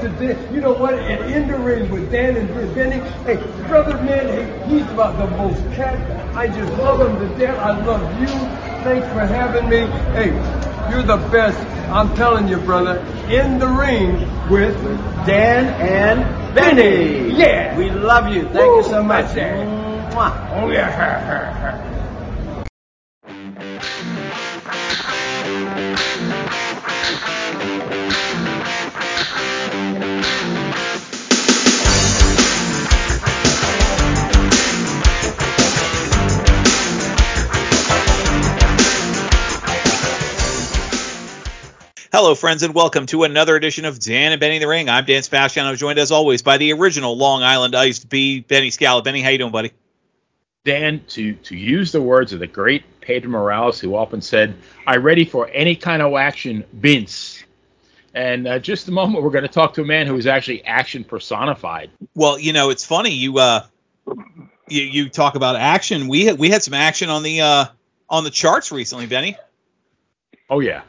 to Dan. You know what? And in the ring with Dan and Benny. Hey, brother, man, hey, he's about the most cat. I just love him to death. I love you. Thanks for having me. Hey, you're the best. I'm telling you, brother. In the ring with Dan and Benny. Yeah. We love you. Thank Woo, you so much. Mwah. Oh yeah. Hello, friends, and welcome to another edition of Dan and Benny the Ring. I'm Dan Sebastian. I'm joined, as always, by the original Long Island Iced B, Benny Scala. Benny, how you doing, buddy? Dan, to, to use the words of the great Pedro Morales, who often said, I'm ready for any kind of action, Vince. And uh, just a moment, we're going to talk to a man who is actually action personified. Well, you know, it's funny you uh, you, you talk about action. We had, we had some action on the uh, on the charts recently, Benny. Oh, yeah.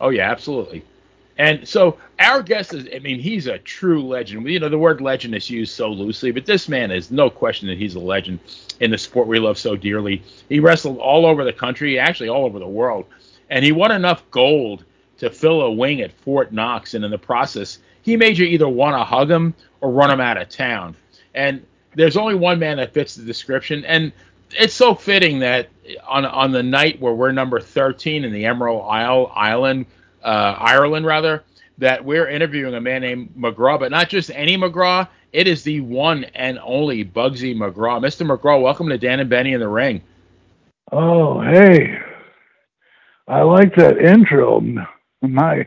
Oh, yeah, absolutely. And so our guest is, I mean, he's a true legend. You know, the word legend is used so loosely, but this man is no question that he's a legend in the sport we love so dearly. He wrestled all over the country, actually all over the world, and he won enough gold to fill a wing at Fort Knox. And in the process, he made you either want to hug him or run him out of town. And there's only one man that fits the description. And it's so fitting that on on the night where we're number 13 in the Emerald Isle Island, uh, Ireland rather, that we're interviewing a man named McGraw, but not just any McGraw. It is the one and only Bugsy McGraw. Mr. McGraw, welcome to Dan and Benny in the Ring. Oh, hey. I like that intro. My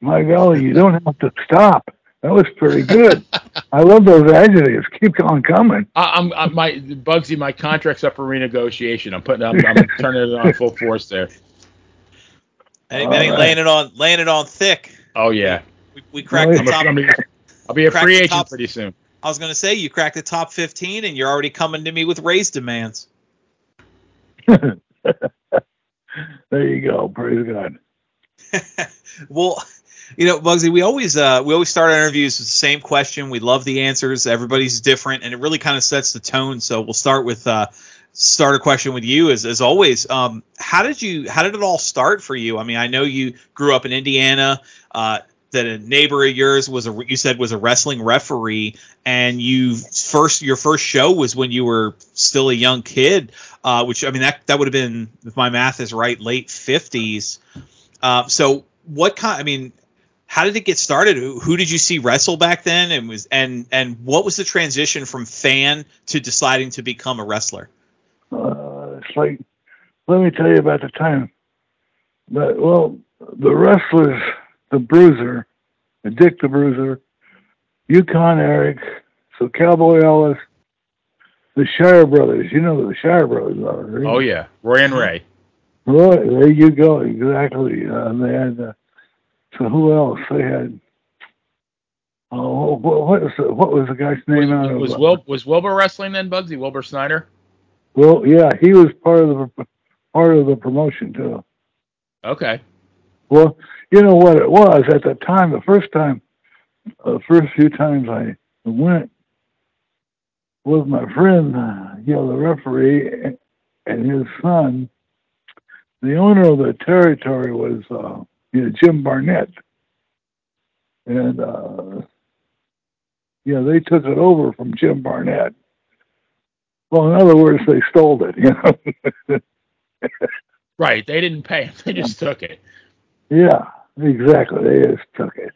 my golly, you don't have to stop. That was pretty good. I love those adjectives. Keep on coming. I, I'm, i my Bugsy. My contract's up for renegotiation. I'm putting. I'm, I'm turning it on full force there. Benny, All Benny right. laying it on laying it on thick. Oh yeah. We, we cracked Well, the I'm a, top. I'm a, I'll be a free agent top- pretty soon. I was gonna say you cracked the top 15, and you're already coming to me with raise demands. There you go. Praise God. well, you know, Bugsy, we always uh, we always start our interviews with the same question. We love the answers. Everybody's different, and it really kind of sets the tone. So we'll start with uh, start a question with you as as always. Um, how did you how did it all start for you? I mean, I know you grew up in Indiana. Uh, that a neighbor of yours was a you said was a wrestling referee, and you first your first show was when you were still a young kid. Uh, which I mean that that would have been if my math is right, late fifties. Uh, so what kind? I mean, how did it get started? Who, who did you see wrestle back then, and was and and what was the transition from fan to deciding to become a wrestler? Uh, it's like, let me tell you about the time. But, well, the wrestlers, the Bruiser, the Dick the Bruiser, Yukon Eric, so Cowboy Ellis, the Shire Brothers. You know who the Shire Brothers are. right? Oh yeah, Roy and Ray. Right, there you go. Exactly. Uh, they had. Uh, so who else? They had. Oh, what, was the, what was the guy's name? out Was, was uh, Wil, was Wilbur wrestling then, Bugsy? Wilbur Snyder. Well, yeah, he was part of the part of the promotion too. Okay. Well, you know what it was at the time. The first time, uh, the first few times I went with my friend, uh, you know, the referee and his son. The owner of the territory was, uh, you know, Jim Barnett, and uh, yeah, they took it over from Jim Barnett. Well, in other words, they stole it. You know. Right. They didn't pay him. They just took it. Yeah, exactly. They just took it.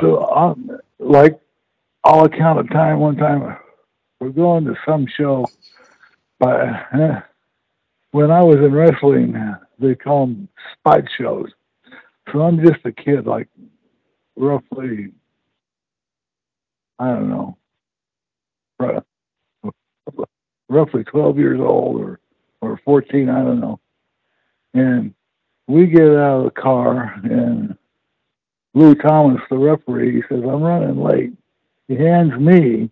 So, um, like, I'll account of time. One time, we're going to some show. By eh, when I was in wrestling, they call them spot shows. So I'm just a kid, like roughly, I don't know, roughly 12 years old or or 14, I don't know. And we get out of the car, and Lou Thomas, the referee, he says, I'm running late. He hands me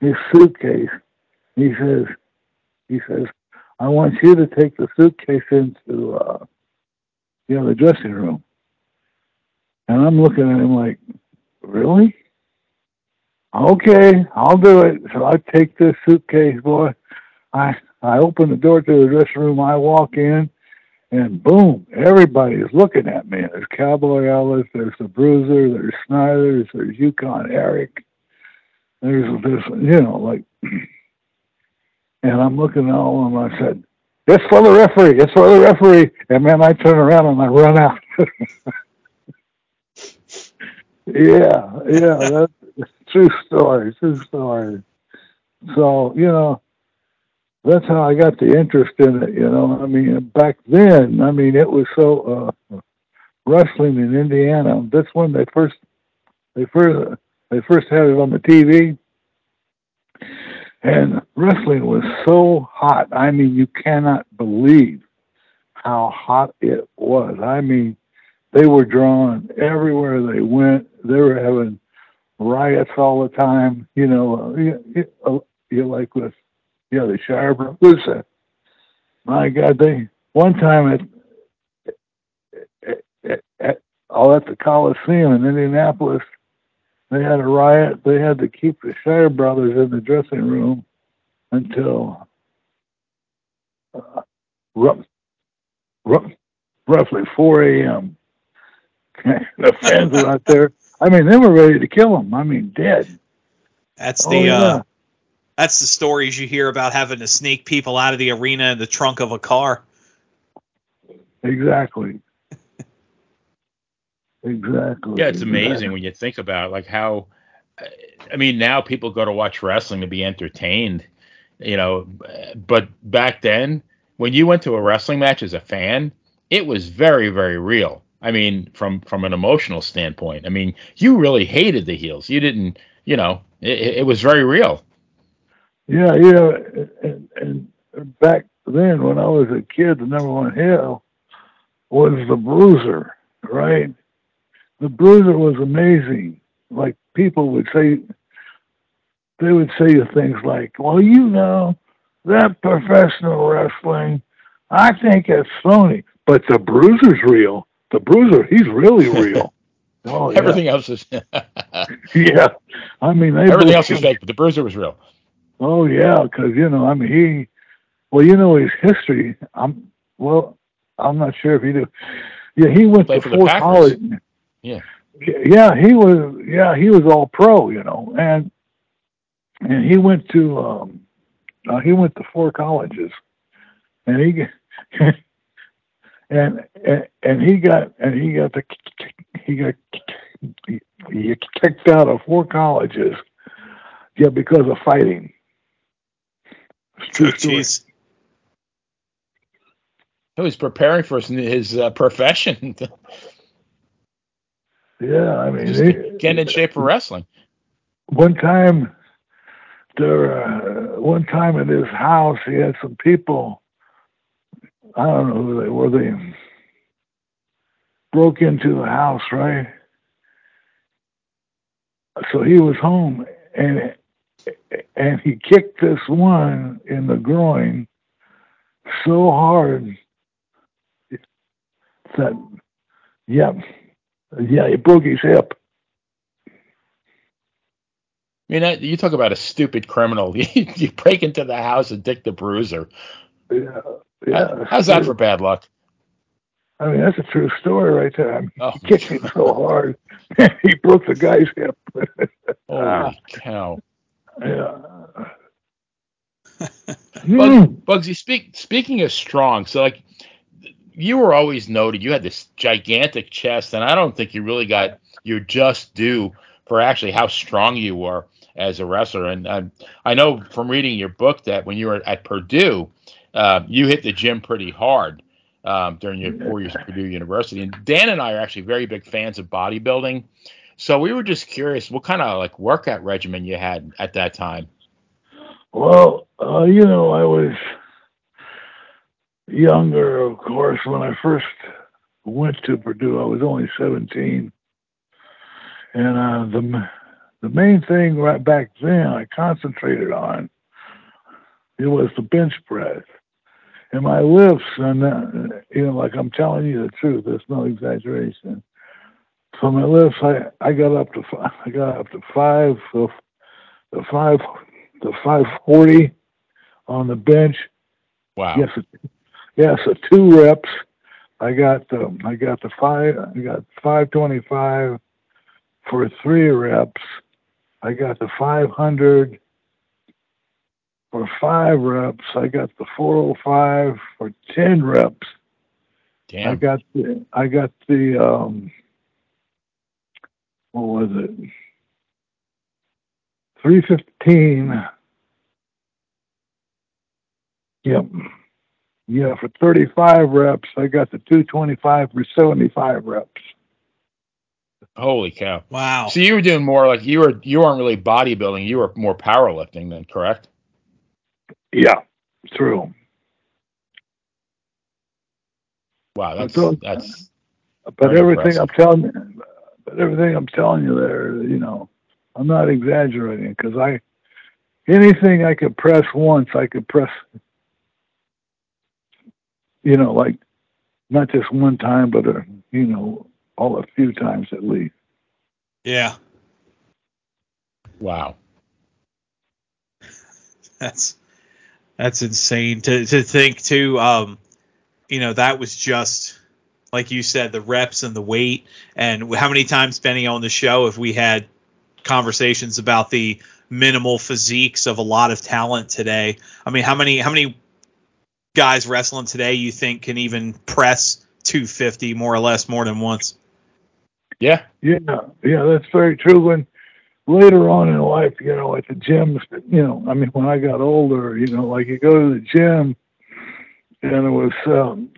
his suitcase. He says, he says, I want you to take the suitcase into, uh, you know, the dressing room. And I'm looking at him like, really? Okay, I'll do it. So I take this suitcase, boy. I I open the door to the dressing room. I walk in, and boom, everybody's looking at me. There's Cowboy Ellis, there's the Bruiser, there's Snyder, there's Yukon Eric. There's this, you know, like, and I'm looking at all of them. I said, "It's for the referee. It's for the referee." And man, I turn around and I run out. yeah, yeah, that's true story. True story. So you know, that's how I got the interest in it. You know, I mean, back then, I mean, it was so uh, wrestling in Indiana. That's when they first they first they first had it on the TV, and wrestling was so hot. I mean, you cannot believe how hot it was. I mean, they were drawn everywhere they went. They were having riots all the time. You know, you, you, you like with yeah, the Shire Brothers. Uh, my God, they one time at, at, at, at all at the Coliseum in Indianapolis, they had a riot. They had to keep the Shire Brothers in the dressing room until uh, rough, rough, roughly 4 a.m. the fans were out there. I mean, they were ready to kill them. I mean, dead. That's the oh, yeah. uh, that's the stories you hear about having to sneak people out of the arena in the trunk of a car. Exactly. Exactly. Yeah, it's amazing exactly. when you think about it, like how. I mean, now people go to watch wrestling to be entertained, you know, but back then, when you went to a wrestling match as a fan, it was very, very real. I mean, from from an emotional standpoint, I mean, you really hated the heels. You didn't, you know, it, it was very real. Yeah, yeah, and, and back then when I was a kid, the number one heel was the Bruiser, right? The Bruiser was amazing. Like people would say, they would say things like, "Well, you know, that professional wrestling, I think it's phony, but the Bruiser's real. The Bruiser, he's really real." Oh, yeah. Everything else is. yeah, I mean, everything else is fake, but the Bruiser was real. Oh yeah, because you know, I mean, he, well, you know his history. I'm well, I'm not sure if he do. Yeah, he went to Fort College. Yeah. Yeah, he was. Yeah, he was all pro, you know, and and he went to um, uh, he went to four colleges, and he and and and he got and he got the he got he, he kicked out of four colleges, yeah, because of fighting. True Jeez. He was preparing for his uh, profession. yeah, I mean, he, getting in shape for wrestling. One time, there, uh, one time at his house, he had some people. I don't know who they were. They broke into the house, right? So he was home, and and he kicked this one in the groin so hard that yeah yeah he broke his hip I mean, you talk about a stupid criminal. you break into the house and Dick the Bruiser. Yeah, yeah. How's that for bad luck? I mean, that's a true story right there. I mean, oh. He kicked him so hard, he broke the guy's hip. Holy ah. cow! Yeah. Bugs, Bugsy, speak, speaking of strong, so like you were always noted, you had this gigantic chest, and I don't think you really got your just due for actually how strong you were as a wrestler. And I, I know from reading your book that when you were at Purdue, uh, you hit the gym pretty hard um, during your four years at Purdue University. And Dan and I are actually very big fans of bodybuilding. So we were just curious what kind of like workout regimen you had at that time. Well, uh, you know, I was younger, of course. When I first went to Purdue, I was only 17, and uh, the the main thing right back then I concentrated on it was the bench press. And my lifts, and uh, you know, like I'm telling you the truth, there's no exaggeration So my lifts, I I got up to five, I got up to five, so the five, the five forty on the bench. Wow. Yes, yes, so two reps. I got the I got the five I got five twenty five for three reps. I got the five hundred for five reps. I got the four oh five for ten reps. Damn. I got the I got the um what was it? Three fifteen. Yep. Yeah, for thirty five reps, I got the two twenty five for seventy five reps. Holy cow. Wow. So you were doing more like you were you weren't really bodybuilding, you were more powerlifting then, correct? Yeah, true. Wow, that's So- that's But Very everything impressive. I'm telling you, but everything I'm telling you there, you know, I'm not exaggerating because I, anything I could press once, I could press, you know, like not just one time, but a, you know, all a few times at least. Yeah. wow. That's that's insane to to think too. Um, you know, that was just like you said, the reps and the weight, and how many times Benny on the show have we had conversations about the minimal physiques of a lot of talent today? I mean, how many how many guys wrestling today you think can even press 250 more or less more than once? Yeah. Yeah, yeah, that's very true. When later on in life, you know, at the gyms, you know, I mean, when I got older, you know, like you go to the gym, and it was, um,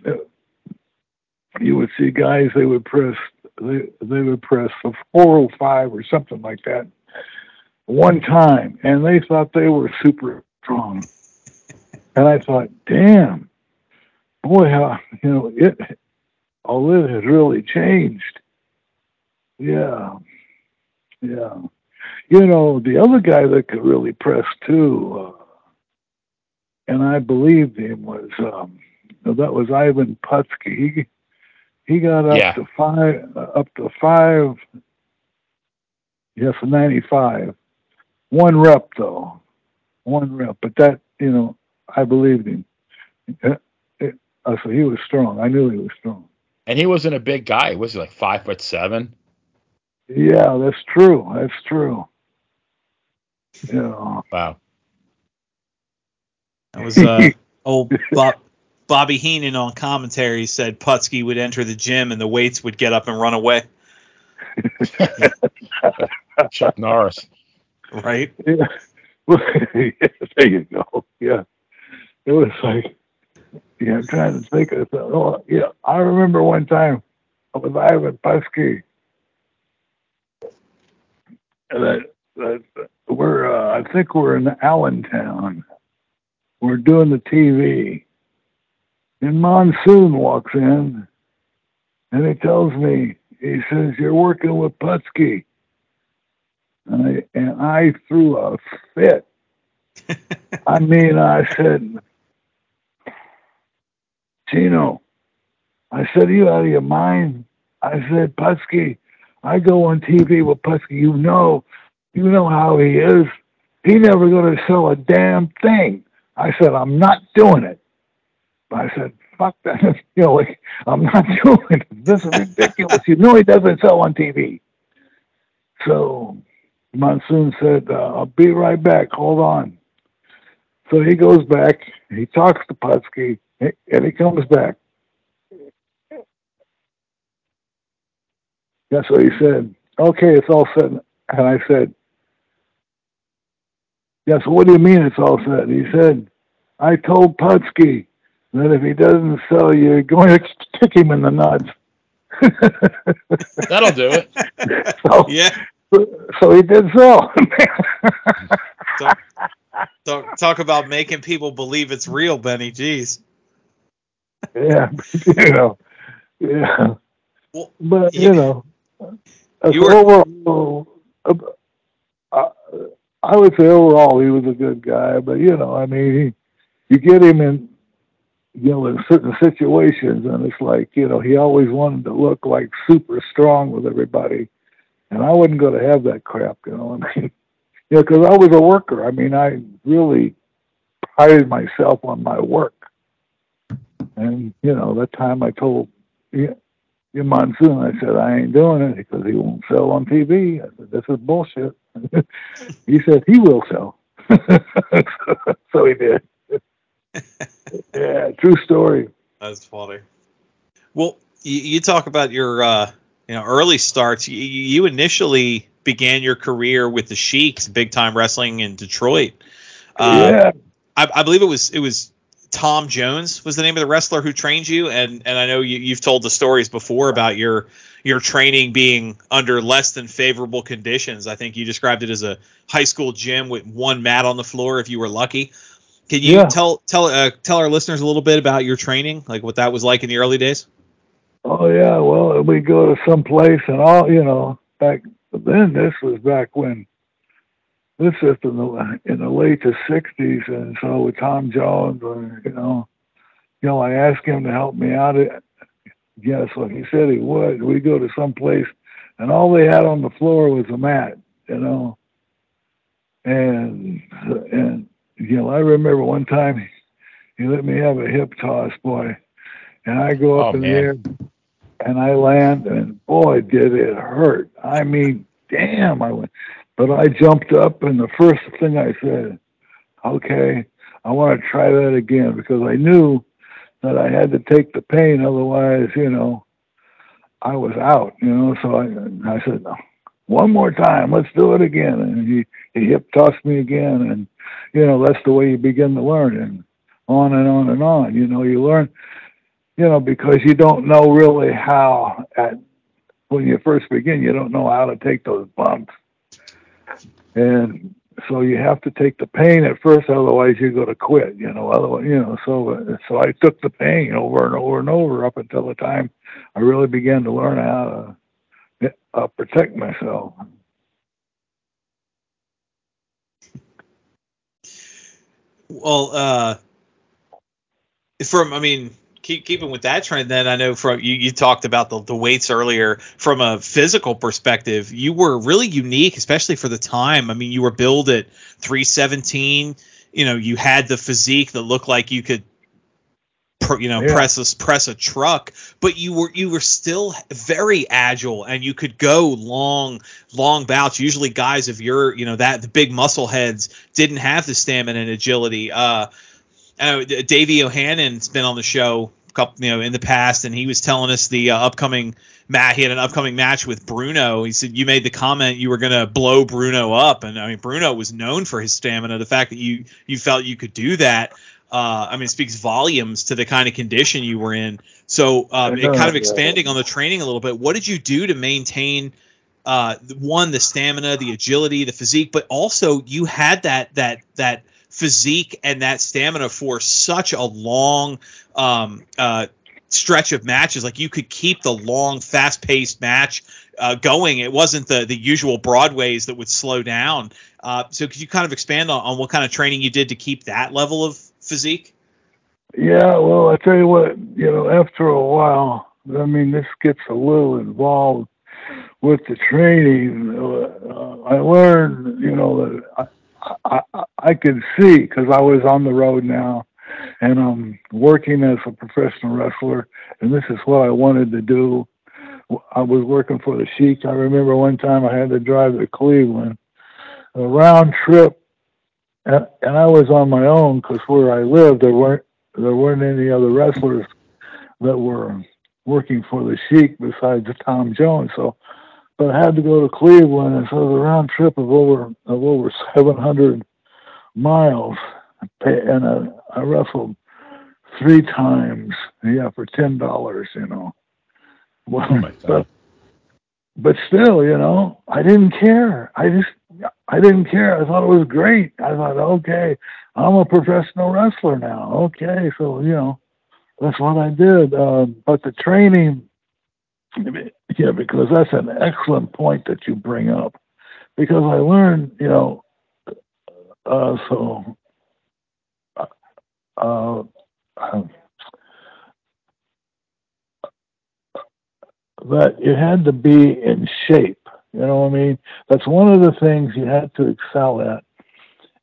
you would see guys they would press, they they would press a 405 or something like that, one time, and they thought they were super strong, and I thought, damn, boy, how you know it, all it has really changed. Yeah. Yeah. You know, the other guy that could really press too, uh, and I believed him was um that was Ivan Putski. He he got up Yeah. to five uh, up to five yes, ninety five. One rep though. One rep. But that, you know, I believed him. Uh, it- uh, so he was strong. I knew he was strong. And he wasn't a big guy. Was he like five foot seven? Yeah, that's true. That's true. Yeah. Wow. That was uh, old Bob, Bobby Heenan on commentary said Putski would enter the gym and the weights would get up and run away. Chuck Norris. Right? Yeah. there you go. Yeah. It was like, yeah, I'm trying to think of something. Oh, yeah. I remember one time with Ivan Putski. That, that we're, uh, I think we're in Allentown. We're doing the TV. And Monsoon walks in and he tells me, he says, You're working with Putski. And I, and I threw a fit. I mean, I said, Gino, I said, you out of your mind? I said, Putski, I go on TV with Putski. You know, you know how he is. He never going to sell a damn thing. I said, I'm not doing it. I said, fuck that. you know, like, I'm not doing it. This is ridiculous. you know he doesn't sell on TV. So Monsoon said, uh, I'll be right back. Hold on. So he goes back. He talks to Putski, and he comes back. That's what he said, okay, it's all set. And I said, yeah, so what do you mean it's all set? He said, I told Putski that if he doesn't sell, you're going to kick him in the nuts. That'll do it. so, Yeah. so he did sell. Talk, talk, talk about making people believe it's real, Benny. Jeez. yeah, you know, yeah. Well, But you- you know, you were- overall, uh, uh, I would say overall he was a good guy. But you know, I mean, he, you get him in, you know, in certain situations, and it's like, you know, he always wanted to look like super strong with everybody, and I wasn't going to have that crap, you know. I mean, you know, because I was a worker. I mean, I really prided myself on my work, and you know, that time I told yeah, Monsoon, I said I ain't doing it because he won't sell on TV. I said this is bullshit. he said he will sell, so he did. yeah, true story. That's funny. Well, you, you talk about your uh, you know early starts. You, you initially began your career with the Sheiks, big time wrestling in Detroit. Uh, yeah, I, I, believe it was it was Tom Jones was the name of the wrestler who trained you, and and I know you, you've told the stories before about your your training being under less than favorable conditions. I think you described it as a high school gym with one mat on the floor if you were lucky. Can you yeah. tell tell uh, tell our listeners a little bit about your training, like what that was like in the early days? Oh yeah, well we go to some place and all you know back then. This was back when this is in the in the late '60s, and so with Tom Jones, and you know, you know, I asked him to help me out. Uh, yes, well, he said he would. We go to some place, and all they had on the floor was a mat, you know, and and you know, I remember one time he let me have a hip toss, boy, and I go up oh, in man. the air and I land, and boy, did it hurt. I mean, damn, I went, but I jumped up, and the first thing I said, okay, I want to try that again because I knew that I had to take the pain, otherwise, you know, I was out, you know. So I, I said, no, one more time, let's do it again. And he, he hip tossed me again, and you know that's the way you begin to learn and on and on and on you know you learn you know because you don't know really how at when you first begin you don't know how to take those bumps. And so you have to take the pain at first otherwise you're going to quit you know otherwise you know so so i took the pain over and over and over up until the time i really began to learn how to uh, protect myself. Well, uh, from I mean, keep keeping with that trend, then I know from you, you talked about the, the weights earlier. From a physical perspective, you were really unique, especially for the time. I mean, you were billed at 317. You know, you had the physique that looked like you could you know yeah. press a press a truck but you were you were still very agile and you could go long long bouts usually guys of your you know that the big muscle heads didn't have the stamina and agility uh I know Davey O'Hannon's been on the show couple you know in the past and he was telling us the uh, upcoming match he had an upcoming match with Bruno he said you made the comment you were going to blow Bruno up and I mean Bruno was known for his stamina the fact that you you felt you could do that uh, I mean, speaks volumes to the kind of condition you were in. So, um, it kind of expanding on the training a little bit. What did you do to maintain uh, one the stamina, the agility, the physique, but also you had that that that physique and that stamina for such a long um, uh, stretch of matches. Like you could keep the long, fast paced match uh, going. It wasn't the the usual Broadways that would slow down. Uh, so could you kind of expand on, on what kind of training you did to keep that level of physique? Yeah, well, I tell you what, you know, after a while, I mean, this gets a little involved with the training. Uh, I learned, you know, that I, I, I could see because I was on the road now and I'm working as a professional wrestler, and this is what I wanted to do. I was working for the Sheik. I remember one time I had to drive to Cleveland, a round trip and, and I was on my own because where I lived there weren't there weren't any other wrestlers that were working for the Sheik besides Tom Jones. So, but I had to go to Cleveland, and so it was a round trip of over of over 700 miles, and I, I wrestled three times, yeah, for ten dollars, you know. Well, oh but but still, you know, I didn't care. I just I didn't care. I thought it was great. I thought, okay, I'm a professional wrestler now. Okay, so you know, that's what I did. Uh, but the training, yeah, because that's an excellent point that you bring up. Because I learned, you know, uh, so uh, uh that you had to be in shape. You know what I mean? That's one of the things you had to excel at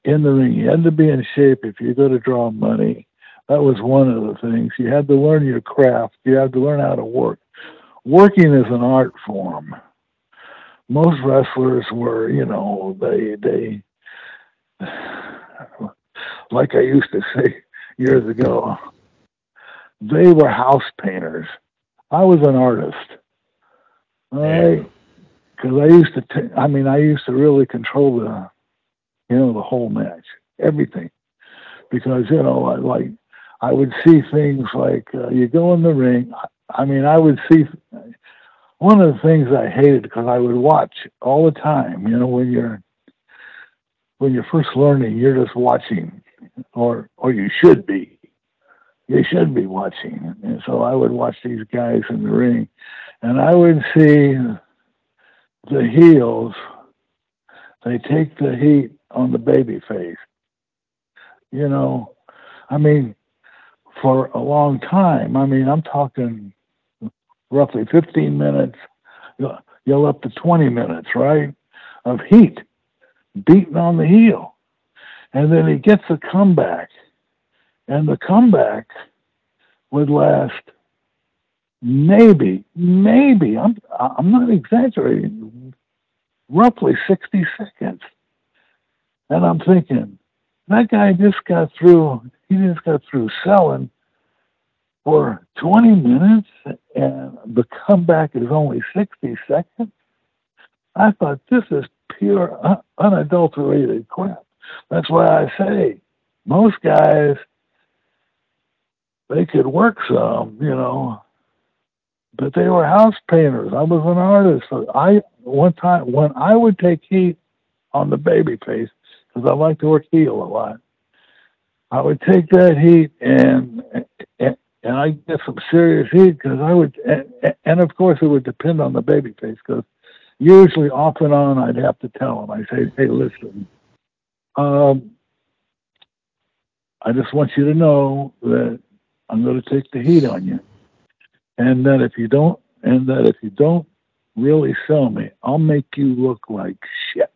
in the ring. You had to be in shape if you're going to draw money. That was one of the things. You had to learn your craft. You had to learn how to work. Working is an art form. Most wrestlers were, you know, they they like I used to say years ago, they were house painters. I was an artist. All right. Because I used to, t- I mean, I used to really control the, you know, the whole match, everything. Because, you know, I, like, I would see things like uh, you go in the ring. I mean, I would see one of the things I hated because I would watch all the time. You know, when you're when you're first learning, you're just watching, or or you should be. You should be watching. And so I would watch these guys in the ring, and I would see the heels. They take the heat on the baby face. You know, I mean, for a long time. I mean, I'm talking roughly 15 minutes, you'll up to 20 minutes, right, of heat beating on the heel. And then he gets a comeback. And the comeback would last maybe, maybe, I'm, I'm not exaggerating, roughly 60 seconds. And I'm thinking, that guy just got through, he just got through selling for 20 minutes and the comeback is only 60 seconds. I thought this is pure unadulterated crap. That's why I say most guys they could work some, you know, but they were house painters. I was an artist. So I one time when I would take heat on the baby face because I like to work heel a lot. I would take that heat and and, and I get some serious heat because I would and, and of course it would depend on the baby face because usually off and on I'd have to tell them. I say, hey, listen, um, I just want you to know that I'm going to take the heat on you, and that if you don't, and that if you don't really sell me, I'll make you look like shit.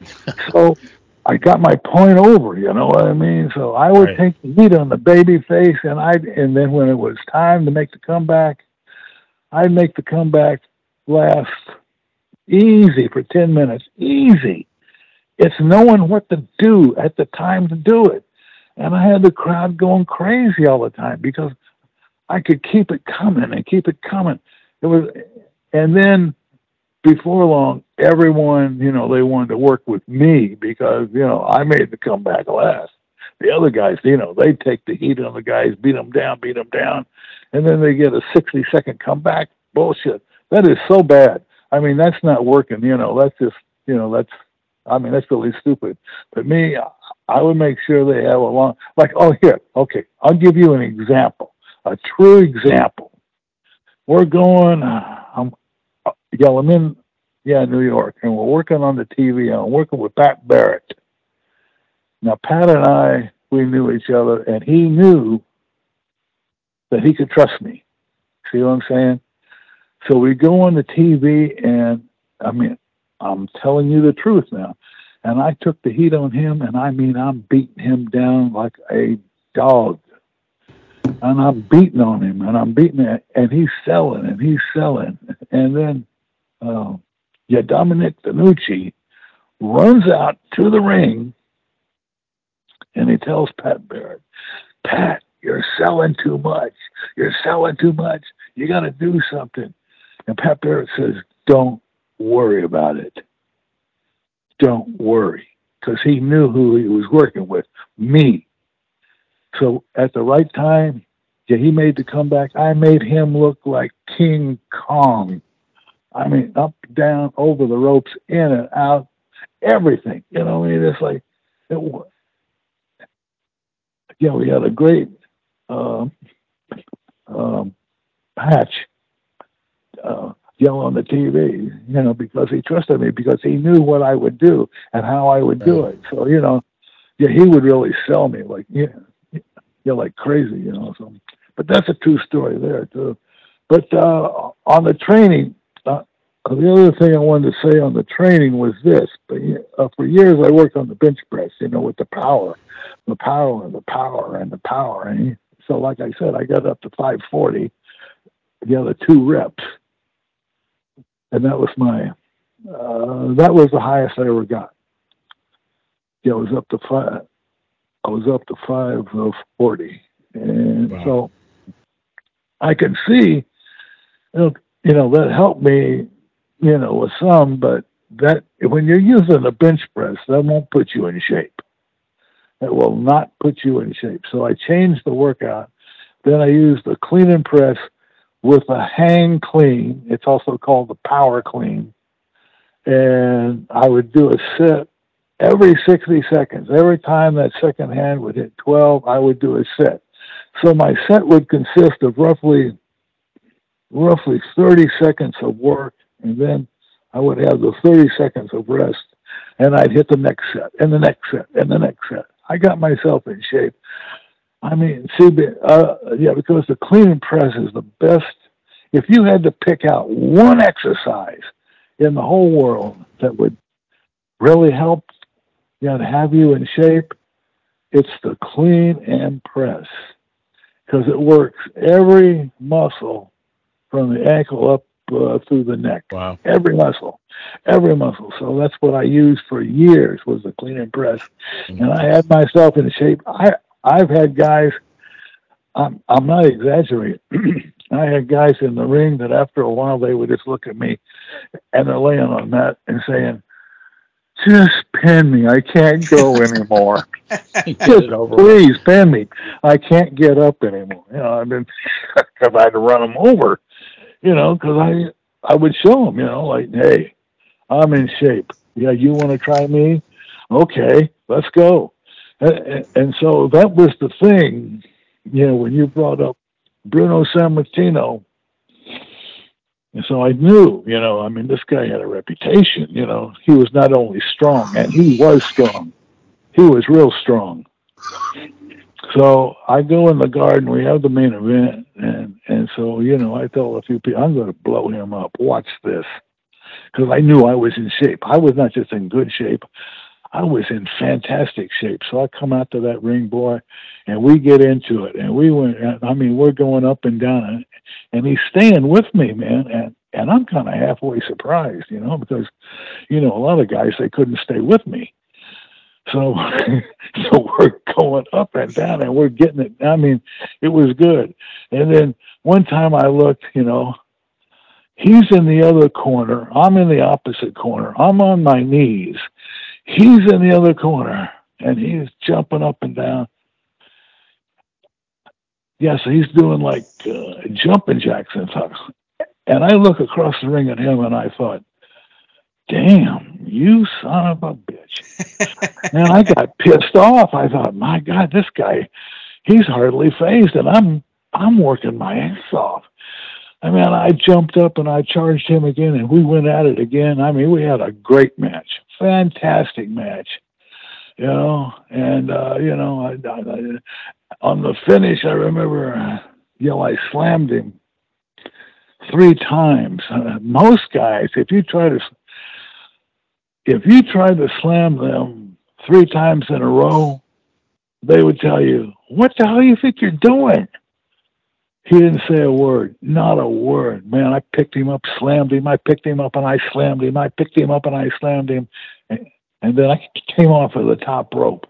so I got my point over, you know what I mean? So I would right. take the heat on the baby face, and I and then when it was time to make the comeback, I'd make the comeback last Easy for 10 minutes. Easy. It's knowing what to do at the time to do it. And I had the crowd going crazy all the time because I could keep it coming and keep it coming. It was, and then before long, everyone, you know, they wanted to work with me because, you know, I made the comeback last. The other guys, you know, they take the heat on the guys, beat them down, beat them down, and then they get a 60 second comeback. Bullshit. That is so bad. I mean, that's not working. You know, that's just, you know, that's, I mean, that's really stupid. But me, I would make sure they have a long, like, oh, here, okay, I'll give you an example, a true example. We're going, uh, I'm, yeah, I'm in, yeah, New York, and we're working on the TV, and I'm working with Pat Barrett. Now, Pat and I, we knew each other, and he knew that he could trust me. See what I'm saying? So we go on the TV, and I mean, I'm telling you the truth now. And I took the heat on him, and I mean, I'm beating him down like a dog. And I'm beating on him, and I'm beating it, and he's selling, and he's selling. And then, uh, yeah, Dominic DeNucci runs out to the ring, and he tells Pat Barrett, Pat, you're selling too much. You're selling too much. You got to do something. And Pat Barrett says, don't worry about it. Don't worry. Because he knew who he was working with, me. So at the right time, yeah, he made the comeback. I made him look like King Kong. I mean, up, down, over the ropes, in and out, everything. You know, I mean, it's like, it, yeah, we had a great um, um, patch uh, yell on the TV, you know, because he trusted me because he knew what I would do and how I would do it. So, you know, yeah, he would really sell me like, yeah, yeah, like crazy, you know. So, but that's a true story there too. But uh, on the training, the other thing I wanted to say on the training was this. But, uh, for years, I worked on the bench press, you know, with the power, the power, and the power, and the power. And so, like I said, I got up to 540 the other two reps, and that was my uh, that was the highest I ever got. Yeah, I was up to five. I was up to five of forty, and wow. so I can see, you know, you know, that helped me, you know, with some, but that when you're using a bench press, that won't put you in shape. It will not put you in shape. So I changed the workout. Then I used the clean and press with a hang clean. It's also called the power clean. And I would do a set every 60 seconds. Every time that second hand would hit 12, I would do a set. So my set would consist of roughly roughly 30 seconds of work, and then I would have the 30 seconds of rest, and I'd hit the next set, and the next set, and the next set. I got myself in shape. I mean, see, uh, yeah, because the clean and press is the best. If you had to pick out one exercise in the whole world that would really help you know, have you in shape, it's the clean and press because it works every muscle from the ankle up uh, through the neck. Wow. Every muscle, every muscle. So that's what I used for years was the clean and press, mm-hmm. and I had myself in shape. I I've had guys. I'm I'm not exaggerating. I had guys in the ring that after a while they would just look at me, and they're laying on that and saying, "Just pin me. I can't go anymore. just please pin me. I can't get up anymore." You know, I mean, because I had to run them over. You know, because I I would show them. You know, like, hey, I'm in shape. Yeah, you want to try me? Okay, let's go. And, and so that was the thing, you know, when you brought up Bruno Sammartino. And so I knew, you know, I mean, this guy had a reputation, you know, he was not only strong, and he was strong, he was real strong. So I go in the garden, we have the main event, and, and so, you know, I told a few people, I'm going to blow him up. Watch this. Because I knew I was in shape. I was not just in good shape, I was in fantastic shape. So I come out to that ring, boy, and we get into it. And we went, I mean, we're going up and down, and, and he's staying with me, man. And, and I'm kind of halfway surprised, you know, because, you know, a lot of guys, they couldn't stay with me. So, so we're going up and down and we're getting it. I mean, it was good. And then one time I looked, you know, he's in the other corner. I'm in the opposite corner. I'm on my knees He's in the other corner and he's jumping up and down. Yeah, so he's doing like uh, jumping jacks and stuff. And I look across the ring at him and I thought, damn, you son of a bitch. and I got pissed off. I thought, my God, this guy, he's hardly phased and I'm I'm working my ass off. I mean, I jumped up and I charged him again, and we went at it again. I mean, we had a great match, fantastic match, you know. And uh, you know, I, I, on the finish, I remember, uh, you know, I slammed him three times. Uh, most guys, if you try to, if you tried to slam them three times in a row, they would tell you, "What the hell do you think you're doing?" He didn't say a word, not a word. Man, I picked him up, slammed him. I picked him up and I slammed him. I picked him up and I slammed him. And then I came off of the top rope.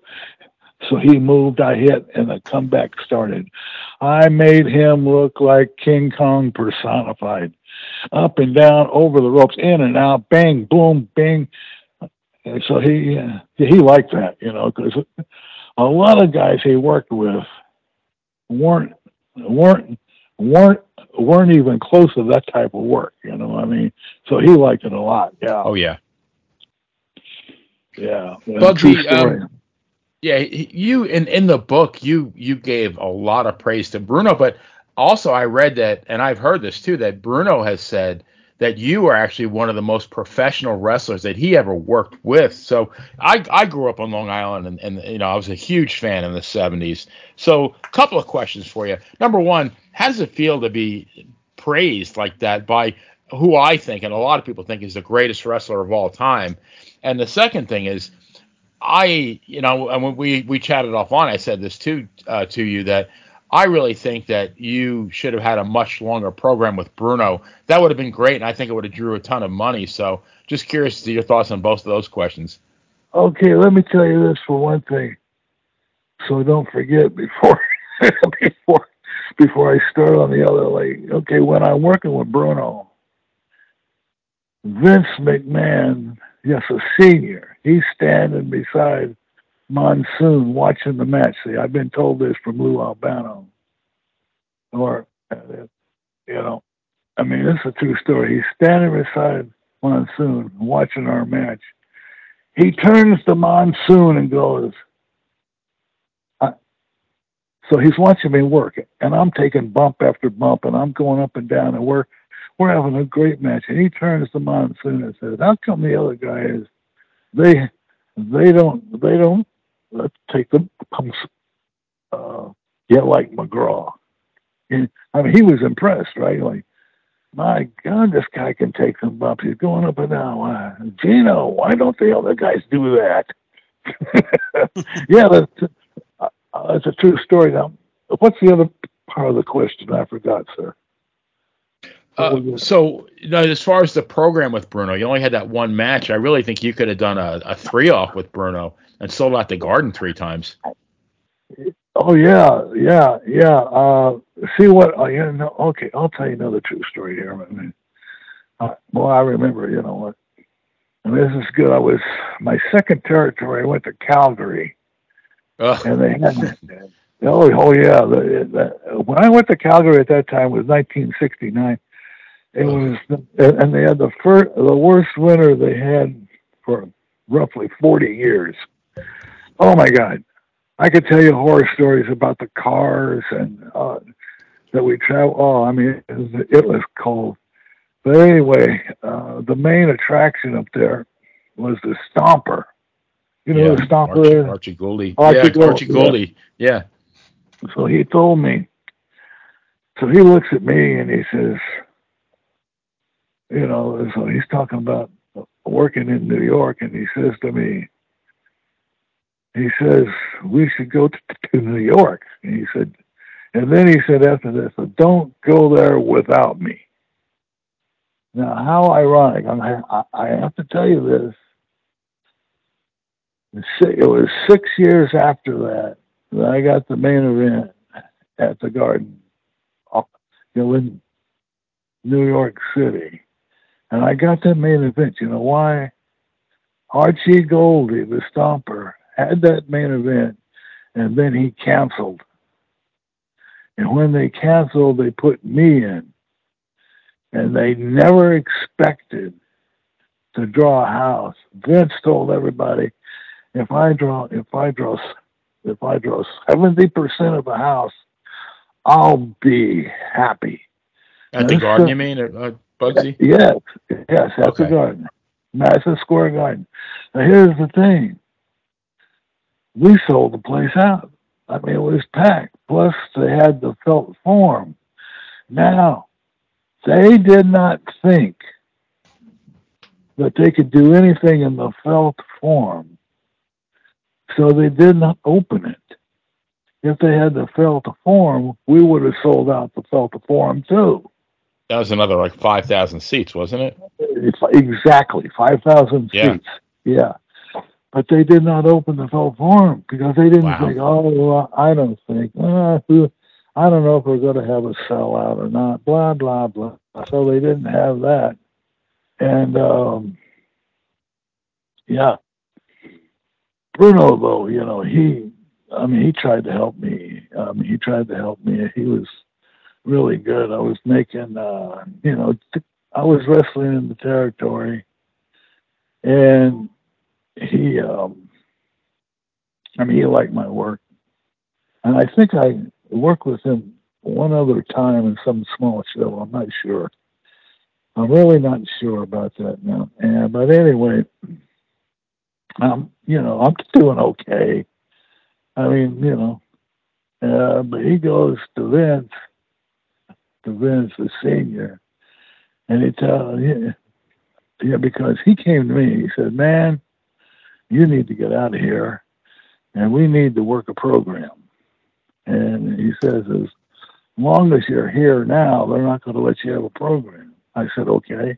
So he moved, I hit, and the comeback started. I made him look like King Kong personified. Up and down, over the ropes, in and out, bang, boom, bang. And so he he liked that, you know, because a lot of guys he worked with weren't weren't weren't weren't even close to that type of work. You know, I mean, so he liked it a lot. Yeah. Oh yeah. Yeah. Bugsy, um, yeah, you in in the book you you gave a lot of praise to Bruno, but also I read that, and I've heard this too, that Bruno has said that you are actually one of the most professional wrestlers that he ever worked with. So I, I grew up on Long Island and, and you know I was a huge fan in the 70s. So a couple of questions for you. Number one, how does it feel to be praised like that by who I think and a lot of people think is the greatest wrestler of all time. And the second thing is, I you know, and when we we chatted offline, I said this too uh, to you that I really think that you should have had a much longer program with Bruno. That would have been great, and I think it would have drew a ton of money. So, just curious to your thoughts on both of those questions. Okay, let me tell you this for one thing, so don't forget before before before I start on the other leg. Okay, when I'm working with Bruno, Vince McMahon, yes, a senior, he's standing beside Monsoon watching the match. See, I've been told this from Lou Albano. Or, uh, you know, I mean, this is a true story. He's standing beside Monsoon watching our match. He turns to Monsoon and goes, so he's watching me work, and I'm taking bump after bump, and I'm going up and down, and we're we're having a great match. And he turns to Monsoon and says, "How come the other guy is they they don't they don't let's take the pumps uh, get like McGraw. And, I mean, he was impressed, right? Like, my God, this guy can take some bumps. He's going up and down. Gino, why don't the other guys do that? yeah, that's, uh, that's a true story. Now, what's the other part of the question? I forgot, sir. Uh, so, you know, as far as the program with Bruno, you only had that one match. I really think you could have done a, a three off with Bruno and sold out the Garden three times. Oh yeah, yeah, yeah. Uh, see what? Uh, you know, okay, I'll tell you another true story here. I mean, uh, well, I remember. You know what? And this is good. I was my second territory. I went to Calgary, Ugh. and they had. oh, oh yeah. The, the, when I went to Calgary at that time was 1969. It was, and they had the first, the worst winter they had for roughly 40 years. Oh my God. I could tell you horror stories about the cars and uh, that we travel. Oh, I mean, it was, it was cold. But anyway, uh, the main attraction up there was the Stomper. You know yeah, the Stomper Archie, is? Archie Gouldie. Archie yeah, Archie Gouldie. Yeah. So he told me. So he looks at me and he says, you know, so he's talking about working in New York, and he says to me, he says we should go to, to New York. And he said, and then he said after this, don't go there without me. Now, how ironic! I, I have to tell you this. It was six years after that that I got the main event at the Garden, you know, in New York City. And I got that main event. You know why? Archie Gouldie, the Stomper, had that main event, and then he canceled. And when they canceled, they put me in. And they never expected to draw a house. Vince told everybody, if I draw, if I draw, if I draw seventy percent of a house, I'll be happy. At the Garden, you mean, at, Bugsy? Yes, yes, at Okay. the garden, Madison Square Garden. Now here's the thing: we sold the place out. I mean, it was packed. Plus, they had the Felt Forum. Now, they did not think that they could do anything in the Felt Forum, so they did not open it. If they had the Felt Forum, we would have sold out the felt form too. That was another like 5,000 seats, wasn't it? It's exactly five thousand Yeah. seats. Yeah, but they did not open the full forum because they didn't Wow. think. Oh, I don't think. Uh, I don't know if we're going to have a sellout or not. Blah blah blah. So they didn't have that, and um, yeah, Bruno though, you know, he. I mean, he tried to help me. Mean, he tried to help me. He was really good. I was making, uh, you know, I was wrestling in the territory, and he, um, I mean, he liked my work, and I think I worked with him one other time in some small show. I'm not sure. I'm really not sure about that now. And but anyway, um, you know, I'm doing okay. I mean, you know, uh, but he goes to Vince to Vince the senior, and he tell yeah, yeah because he came to me. He said, "Man, you need to get out of here, and we need to work a program." And he says, "As long as you're here now, they're not going to let you have a program." I said, "Okay."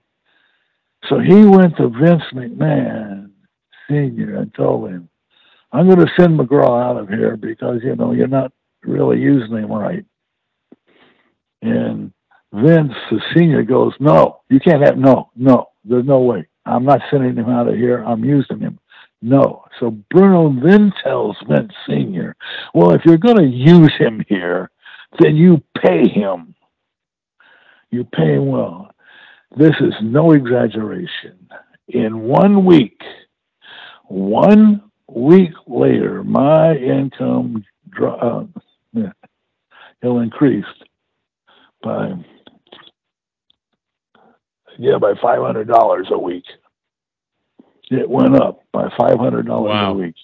So he went to Vince McMahon Senior and told him, "I'm going to send McGraw out of here because you know you're not really using him right." And Vince, the senior, goes, No, you can't have, no, no, there's no way. I'm not sending him out of here. I'm using him. No. So Bruno then tells Vince Sr., Well, if you're going to use him here, then you pay him. You pay him well. This is no exaggeration. In one week, one week later, my income uh, will increased by yeah by five hundred dollars a week. It went up by five hundred dollars Wow. a week,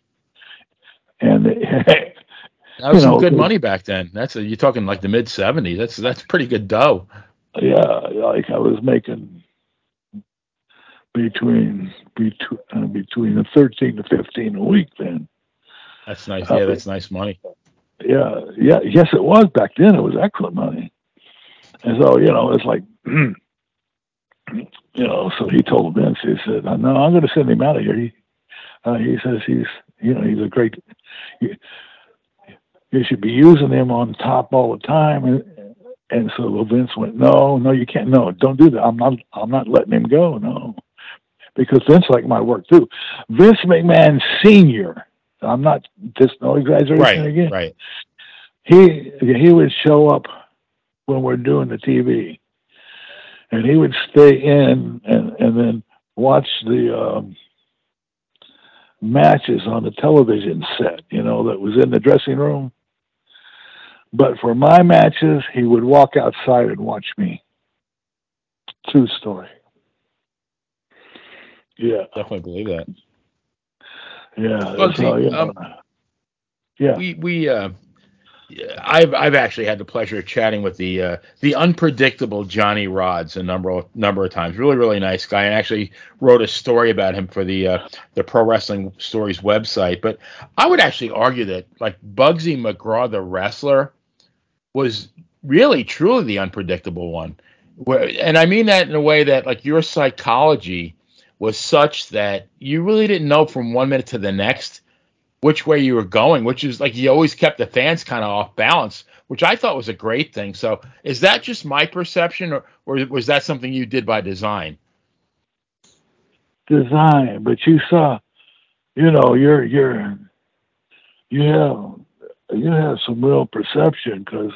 and That was some know, good money back then. That's a, you're talking like the mid '70s. That's that's pretty good dough. yeah, like I was making between between uh, between thirteen to fifteen a week then. That's nice. Uh, Yeah, that's nice money. Yeah, yeah, yes, it was back then. It was excellent money, and so you know, it's like, you know, so he told Vince, he said, "No, I'm going to send him out of here." He, uh, he says he's, you know, he's a great. You, you should be using him on top all the time, and and so Vince went, "No, no, you can't. No, don't do that. I'm not. I'm not letting him go. No." Because Vince liked my work too. Vince McMahon Senior. I'm not just no exaggeration Right, again right. he he would show up when we're doing the TV, and he would stay in and and then watch the um, matches on the television set. You know that was in the dressing room. But for my matches, he would walk outside and watch me. True story. Yeah, Definitely believe that. yeah. Bugsy, so, you know, um, yeah. We we uh, I've I've actually had the pleasure of chatting with the uh, the unpredictable Johnny Rodz a number of number of times. Really really nice guy, and actually wrote a story about him for the uh, the Pro Wrestling Stories website. But I would actually argue that like Bugsy McGraw the wrestler was really truly the unpredictable one. Where, and I mean that in a way that like your psychology was such that you really didn't know from one minute to the next which way you were going, which is like you always kept the fans kind of off balance, which I thought was a great thing. So is that just my perception, or, or was that something you did by design? design, but you saw, you know, you're you're you have you have some real perception because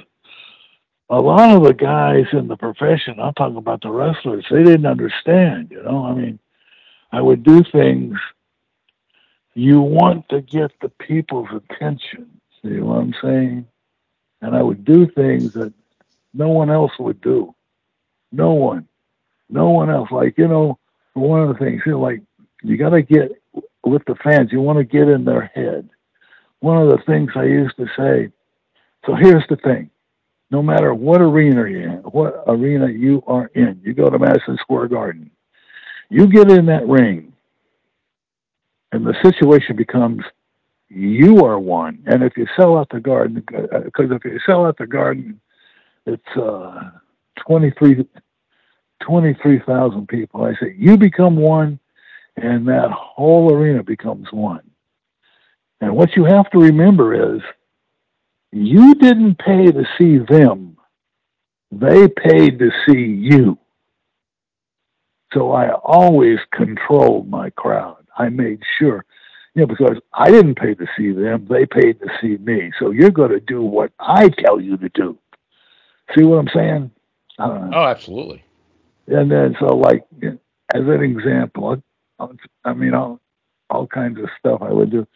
a lot of the guys in the profession, I'm talking about the wrestlers, they didn't understand. You know, I mean, I would do things. You want to get the people's attention. See what I'm saying? And I would do things that no one else would do. No one. No one else. Like, you know, one of the things, you know, like you got to get with the fans. You want to get in their head. One of the things I used to say. So here's the thing: no matter what arena you're in, what arena you are in, you go to Madison Square Garden, you get in that ring, and the situation becomes you are one. And if you sell out the garden, because if you sell out the garden, it's uh, 23 23,000 people. I say, you become one, and that whole arena becomes one. And what you have to remember is you didn't pay to see them, they paid to see you. So I always controlled my crowd. I made sure, you know, because I didn't pay to see them, they paid to see me. So you're going to do what I tell you to do. See what I'm saying? Oh, absolutely. and then so like as an example I, I mean all all kinds of stuff i would do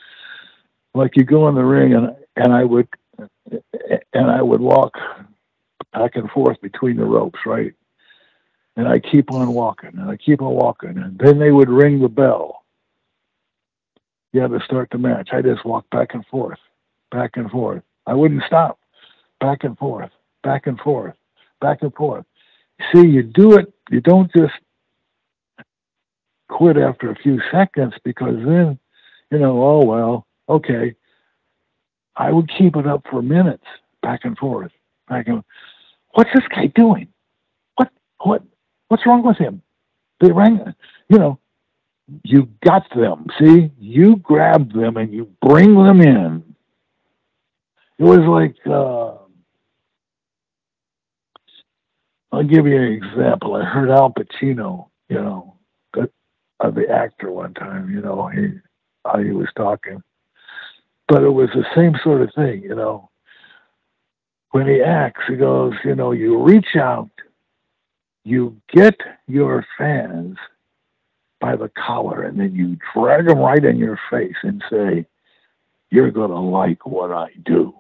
like you go in the ring and and i would and i would walk back and forth between the ropes right and i keep on walking and i keep on walking and then they would ring the bell had to start the match i just walked back and forth back and forth i wouldn't stop back and forth back and forth back and forth. See, you do it. You don't just quit after a few seconds because then, you know, oh well, okay. I would keep it up for minutes, back and forth, back and. What's this guy doing? What what what's wrong with him? They rang, you know. You got them. See, you grab them and you bring them in. It was like. Uh, I'll give you an example. I heard Al Pacino, you know, uh, the actor one time, you know, he how he was talking, but it was the same sort of thing, you know. When he acts, he goes, you know, you reach out, you get your fans by the collar, and then you drag them right in your face and say, "You're gonna like what I do."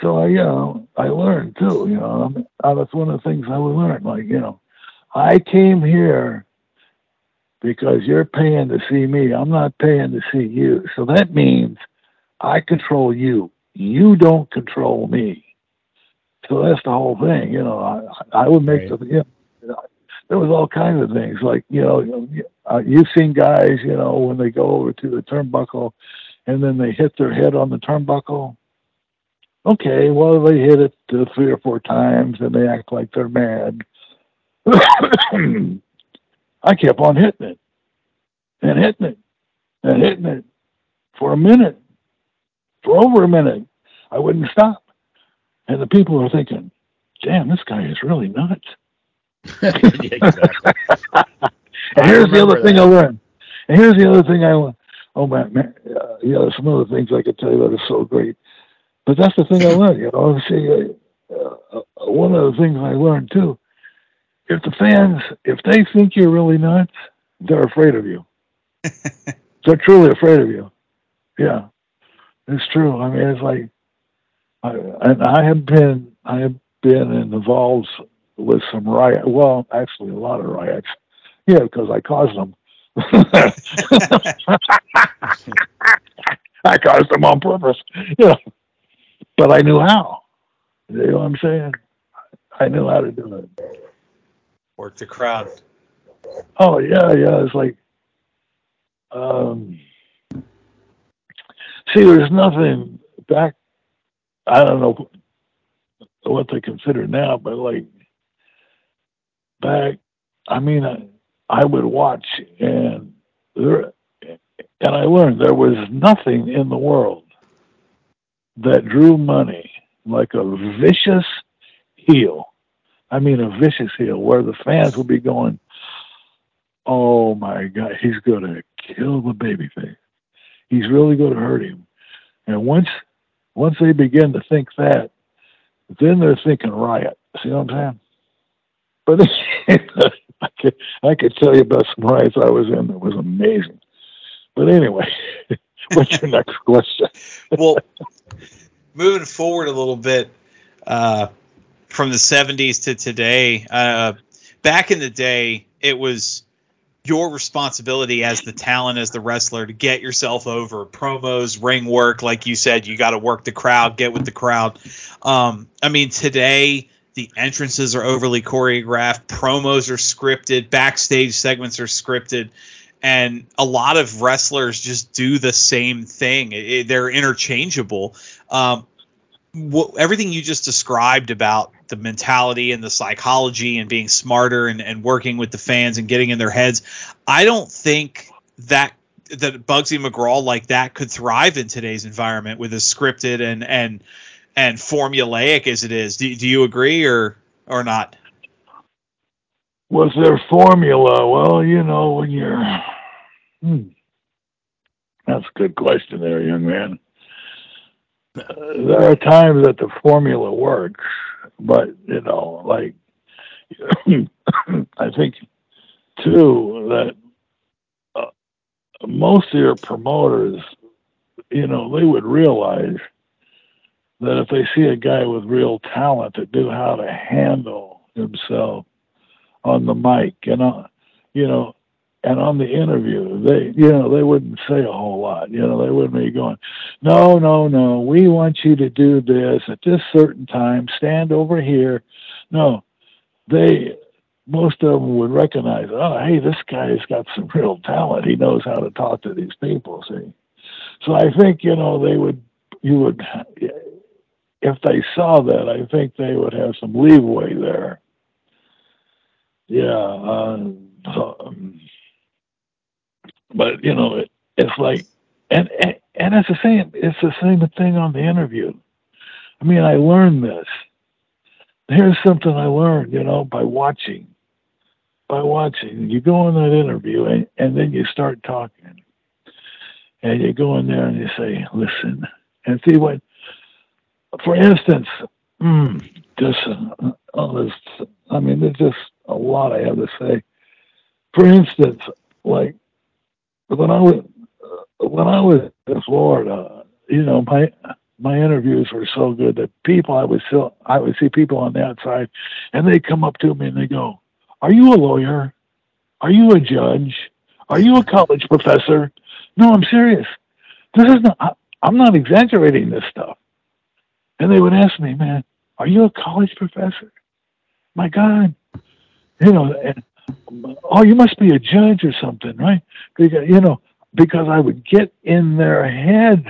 So I, you know, I learned too. You know, uh, that's one of the things I would learn. Like, you know, I came here because you're paying to see me. I'm not paying to see you. So that means I control you. You don't control me. So that's the whole thing. You know, I, I would make right. the, you know, there was all kinds of things like, you know, uh, you've seen guys, you know, when they go over to the turnbuckle and then they hit their head on the turnbuckle. Okay, well, they hit it three or four times and they act like they're mad. I kept on hitting it and hitting it and hitting it for a minute, for over a minute. I wouldn't stop. And the people were thinking, damn, this guy is really nuts. and here's the other that. thing I learned. And here's the other thing I learned. Oh man, man uh, yeah, there's some other things I could tell you that are so great. But that's the thing I learned. You know, see, uh, uh, one of the things I learned too if the fans, if they think you're really nuts, they're afraid of you. they're truly afraid of you. Yeah, it's true. I mean, it's like, I, and I have been, I have been involved with some riot. Well, actually, a lot of riots. Yeah, because I caused them. I caused them on purpose. Yeah, but I knew how. You know what I'm saying? I knew how to do it. Work the crowd. Oh yeah, yeah. It's like, um, see, there's nothing back. I don't know what they consider now, but like back, I mean, I, I would watch and there, and I learned there was nothing in the world that drew money like a vicious heel I mean, a vicious heel where the fans would be going, "Oh my God, he's going to kill the babyface. He's really going to hurt him." And once once they begin to think that, then they're thinking riot. See what I'm saying? But I could I could tell you about some riots I was in that was amazing. But anyway, what's your next question? well, moving forward a little bit, uh, from the 70s to today. Uh, back in the day, it was your responsibility as the talent, as the wrestler, to get yourself over. Promos, ring work, like you said, you got to work the crowd, get with the crowd. Um, I mean, today the entrances are overly choreographed, promos are scripted, backstage segments are scripted. And a lot of wrestlers just do the same thing. It, they're interchangeable. Um, everything you just described about the mentality and the psychology and being smarter and, and working with the fans and getting in their heads. I don't think that that Bugsy McGraw like that could thrive in today's environment with as scripted and and and formulaic as it is. Do, do you agree or or not? Was there formula? Well, you know, when you're hmm, that's a good question there, young man. There are times that the formula works but you know, like I think too that uh, most of your promoters, you know, they would realize that if they see a guy with real talent that knew how to handle himself on the mic, you uh, know, you know, and on the interview, they, you know, they wouldn't say a whole lot. You know, they wouldn't be going, no, no, no, we want you to do this at this certain time, stand over here. No, they, most of them would recognize, oh, hey, this guy's got some real talent. He knows how to talk to these people, see. So I think, you know, they would, you would, if they saw that, I think they would have some leeway there. Yeah. Uh, um, but you know, it, it's like, and, and and it's the same. It's the same thing on the interview. I mean, I learned this. Here's something I learned, you know, by watching. By watching, you go in that interview and, and then you start talking, and you go in there and you say, "Listen," and see what. For instance, mm, just uh, oh, this, I mean, there's just a lot I have to say. For instance, like when I was when I was in Florida, you know, my my interviews were so good that people I would still I would see people on the outside, and they come up to me and they go, "Are you a lawyer? Are you a judge? Are you a college professor?" No, I'm serious. This is not. I, I'm not exaggerating this stuff. And they would ask me, "Man, are you a college professor?" My God, you know, and oh, you must be a judge or something, right? Because, you know, because I would get in their heads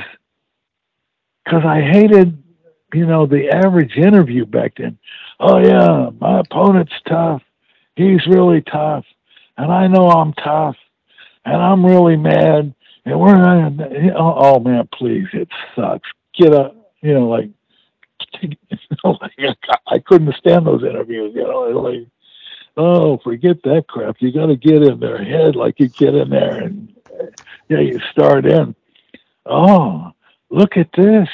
because I hated, you know, the average interview back then. Oh yeah, my opponent's tough. He's really tough, and I know I'm tough, and I'm really mad. And we're oh, oh man, please, it sucks. Get up, you know, like, like I couldn't stand those interviews. You know, like oh, forget that crap. You got to get in their head like you get in there and yeah, you start in. Oh, look at this.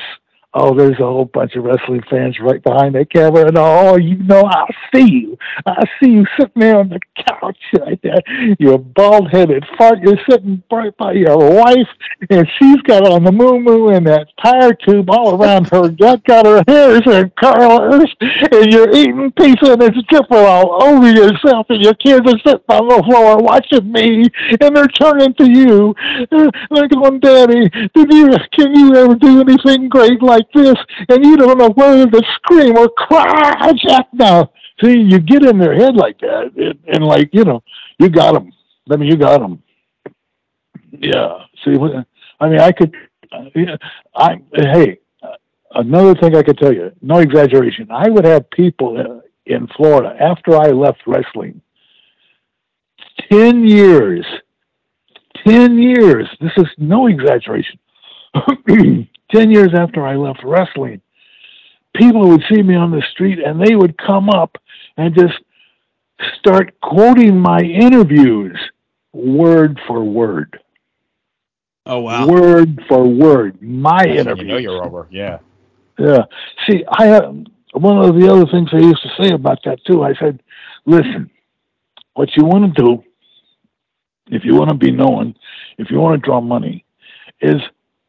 Oh, there's a whole bunch of wrestling fans right behind that camera, and oh, you know, I see you. I see you sitting there on the couch like that. You're bald headed fart. You're sitting right by your wife, and she's got on the moo moo and that tire tube all around her gut, got her hairs and curlers, and you're eating pizza and it's dripping all over yourself, and your kids are sitting on the floor watching me, and they're turning to you. They're going, Daddy, did you, can you ever do anything great like like this, and you don't know whether to scream or cry, Jack. Now, see, you get in their head like that, and, and like you know, you got them. I mean, you got them. Yeah. See, I mean, I could. Uh, I hey, another thing I could tell you, no exaggeration. I would have people in Florida after I left wrestling. Ten years. Ten years. This is no exaggeration. 10 years after I left wrestling, people would see me on the street and they would come up and just start quoting my interviews word for word. Oh wow! Word for word, my interview. You know you're over. Yeah. Yeah. See, I have one of the other things I used to say about that too. I said, "Listen, what you want to do, if you want to be known, if you want to draw money, is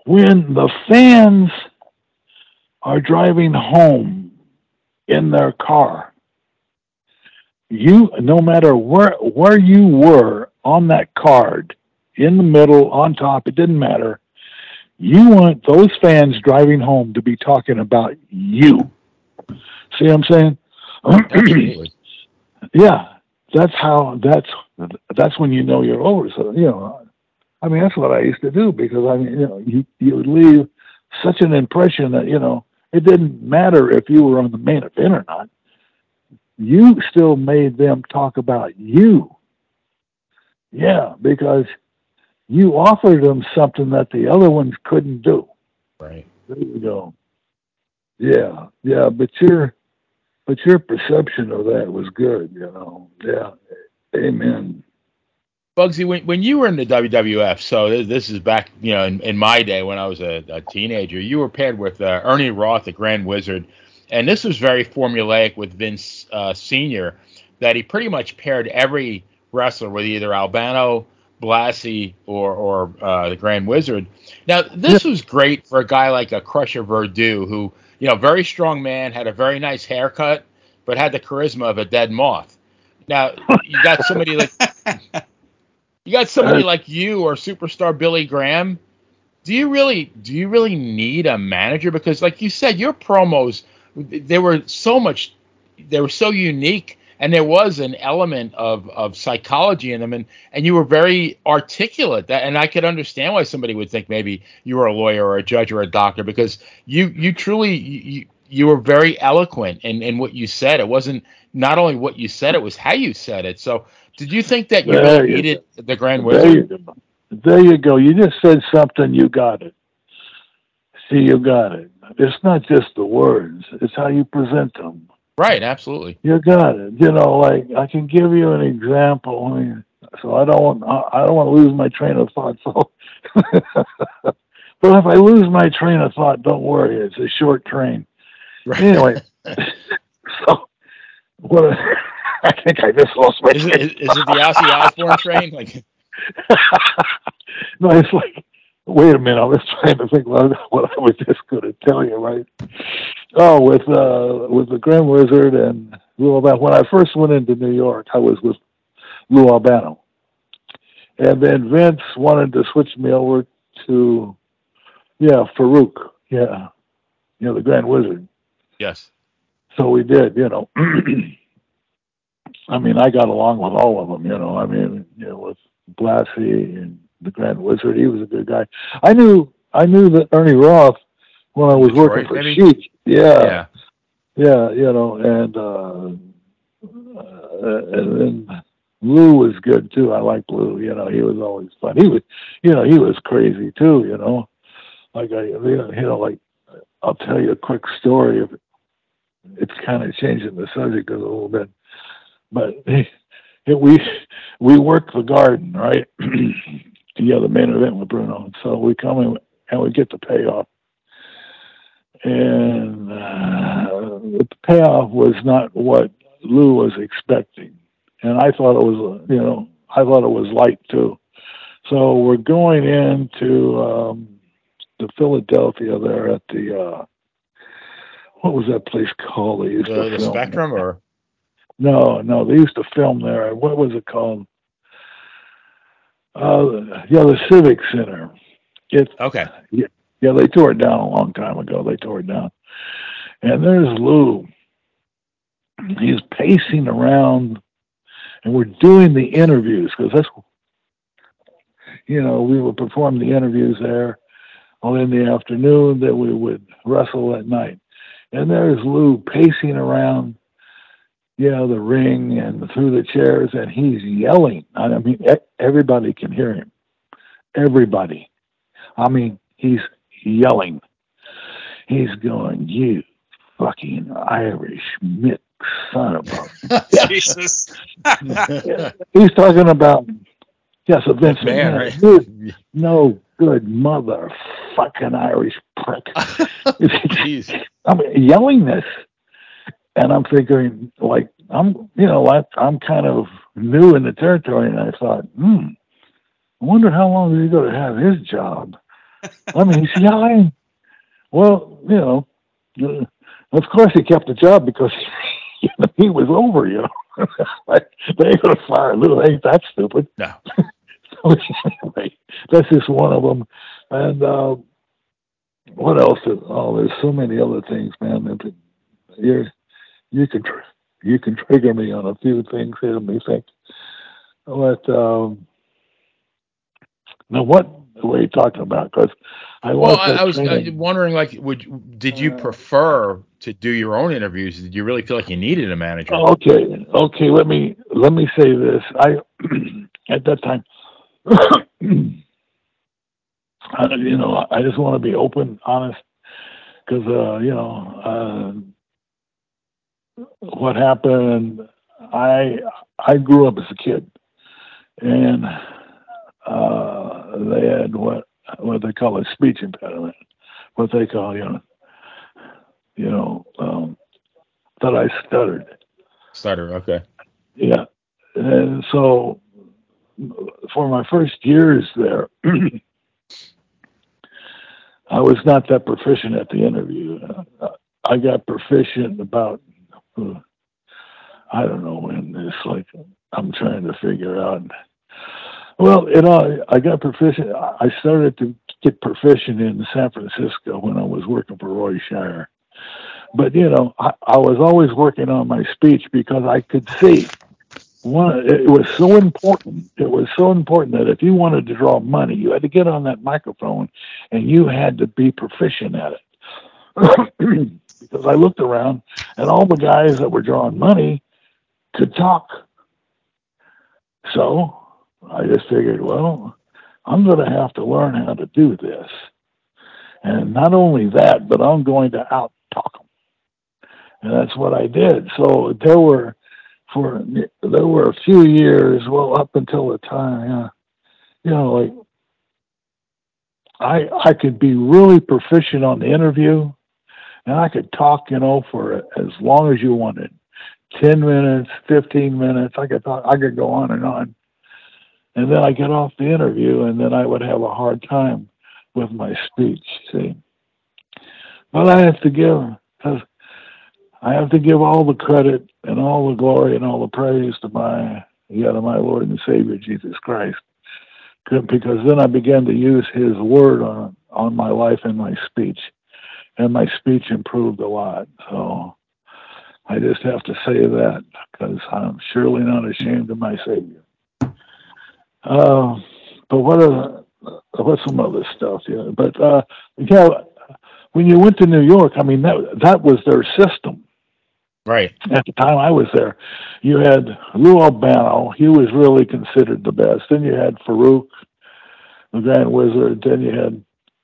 when the fans are driving home in their car, you no matter where where you were on that card, in the middle, on top, it didn't matter. You want those fans driving home to be talking about you. See what I'm saying? yeah, that's how. That's that's when you know you're over. So you know, I mean, that's what I used to do because I mean, you know, you you would leave such an impression that you know it didn't matter if you were on the main event or not. You still made them talk about you. Yeah, because you offered them something that the other ones couldn't do. Right. There you go. Yeah, yeah, but your but your perception of that was good, you know. Yeah. Amen. Bugsy, when, when you were in the WWF, so this is back, you know, in, in my day when I was a, a teenager, you were paired with uh, Ernie Roth, the Grand Wizard, and this was very formulaic with Vince uh, Senior, that he pretty much paired every wrestler with either Albano, Blassie, or or uh, the Grand Wizard. Now, this was great for a guy like a Crusher Verdu, who, you know, very strong man, had a very nice haircut, but had the charisma of a dead moth. Now, you got somebody like You got somebody uh, like you or superstar Billy Graham. Do you really do you really need a manager? Because like you said, your promos they were so much they were so unique and there was an element of, of psychology in them and, and you were very articulate that and I could understand why somebody would think maybe you were a lawyer or a judge or a doctor because you you truly you, you were very eloquent in, in what you said. It wasn't not only what you said, it was how you said it. So did you think that you There really you needed the Grand There you There you go. You just said something. You got it. See, you got it. It's not just the words. It's how you present them. Right, absolutely. You got it. You know, like I can give you an example. I mean, so I don't want I I don't want to lose my train of thought. So, but if I lose my train of thought, don't worry. It's a short train. Right. Anyway, so what? I think I just lost my. Is it, is, is it the Ozzy Osbourne train? Like, no, it's like, wait a minute. I was trying to think what, what I was just going to tell you, right? Oh, with uh, with the Grand Wizard and Lou Albano. When I first went into New York, I was with Lou Albano, and then Vince wanted to switch me over to, yeah, Farouk. Yeah, you know the Grand Wizard. yes. So we did, you know. I mean, I got along with all of them, you know. I mean, you know, with Blassie and the Grand Wizard, he was a good guy. I knew, I knew that Ernie Roth when I was Detroit, working for maybe? Sheik. Yeah, Yeah. yeah, you know, and uh, uh, and then Lou was good too. I liked Lou. You know, he was always fun. He was, you know, he was crazy too. You know, like I, you know, you know, like I'll tell you a quick story. Of, it's kind of changing the subject a little bit, but we we work the garden, right? yeah, the main event with Bruno, and so we come in and we get the payoff and uh, the payoff was not what Lou was expecting, and I thought it was, you know, I thought it was light too. So we're going into um, the Philadelphia there at the uh, what was that place called? They used The, the Spectrum or no, no, they used to film there. What was it called? Uh, yeah, the Civic Center. It's okay. yeah, they tore it down a long time ago. They tore it down. And there's Lou. He's pacing around, and we're doing the interviews because that's, you know, we would perform the interviews there all in the afternoon, then we would wrestle at night. And there's Lou pacing around, you know, the ring and through the chairs, and he's yelling. I mean, e- everybody can hear him. Everybody. I mean, he's yelling. He's going, you fucking Irish Mick son of a. Jesus. He's talking about, yes, a Vince Man, McMahon. right? You no good mother fucking Irish prick. I mean, yelling this. And I'm thinking, like, I'm, you know, I, I'm kind of new in the territory, and I thought, hmm, I wonder how long is he going to have his job? I mean, he's yelling. Well, you know, uh, of course he kept the job because you know, he was over, you know. like, they ain't going to fire Lou. Ain't that stupid. No. So anyway, that's just one of them. And uh, what else? Is, oh, there's so many other things, man. That you can tr- you can trigger me on a few things here. Me think. But um, now, what were you talking about? Because I Well, I, I was uh, training. wondering, like, would did you prefer to do your own interviews? Did you really feel like you needed a manager? Okay, okay. Let me let me say this. I at that time, I, you know, I just want to be open, honest, because uh, you know uh, what happened. I I grew up as a kid, and uh, they had what what they call a speech impediment, what they call you know, you know um, that I stuttered. Stutter, okay. Yeah. And so for my first years there, I was not that proficient at the interview. I got proficient about, Hmm. I don't know when. It's like I'm trying to figure out. Well, you know, I got proficient. I started to get proficient in San Francisco when I was working for Roy Shire. But you know, I, I was always working on my speech because I could see one. It was so important. It was so important that if you wanted to draw money, you had to get on that microphone, and you had to be proficient at it. because I looked around, and all the guys that were drawing money could talk. So I just figured, well, I'm going to have to learn how to do this. And not only that, but I'm going to out talk them. And that's what I did. So there were, for there were a few years, well, up until the time, you know, like I I could be really proficient on the interview, and I could talk, you know, for as long as you wanted, ten minutes, fifteen minutes. I could talk, I could go on and on and then I get off the interview, and then I would have a hard time with my speech. See, but I have to give I have to give all the credit and all the glory and all the praise to my yeah to my Lord and Savior Jesus Christ, because then I began to use His word on on my life and my speech, and my speech improved a lot. So. I just have to say that because I'm surely not ashamed of my Savior. Uh, but what are what's some other stuff? Yeah, but uh, yeah, when you went to New York, I mean that that was their system. Right. At the time I was there, you had Lou Albano. He was really considered the best. Then you had Farouk, the Grand Wizard. Then you had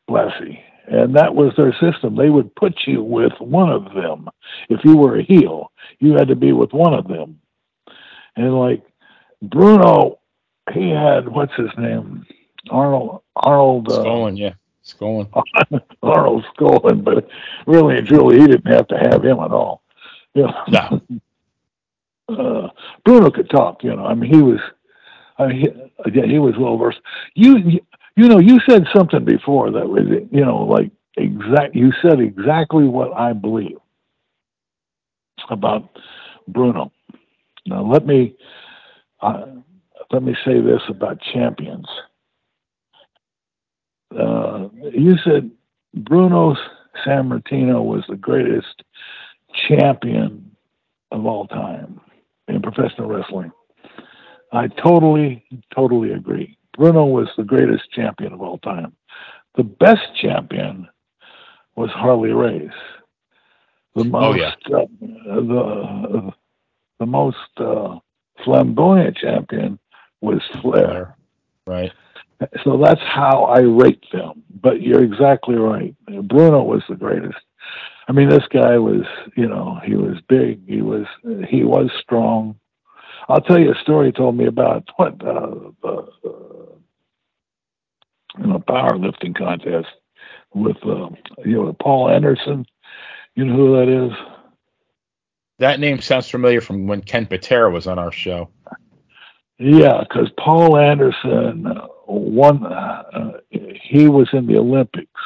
Blassie. And that was their system. They would put you with one of them. If you were a heel, you had to be with one of them. And like Bruno he had what's his name, Arnold Arnold uh, yeah, Skaaland, Arnold Skaaland, but really and truly, he didn't have to have him at all. Yeah, no. uh, Bruno could talk, you know. I mean, he was, I mean, he, again, he was well versed. You, you, know, you said something before that was, you know, like exact. You said exactly what I believe about Bruno. Now, let me. Uh, let me say this about champions. Uh, you said Bruno Sammartino was the greatest champion of all time in professional wrestling. I totally, totally agree. Bruno was the greatest champion of all time. The best champion was Harley Race. The most, oh, yeah. uh, the, the most uh, flamboyant champion was Flair. Right. So that's how I rate them. But you're exactly right. Bruno was the greatest. I mean, this guy was, you know, he was big. He was, he was strong. I'll tell you a story he told me about what uh, uh, in a powerlifting contest with, uh, you know, Paul Anderson. You know who that is? That name sounds familiar from when Ken Patera was on our show. Yeah, because Paul Anderson won. Uh, he was in the Olympics,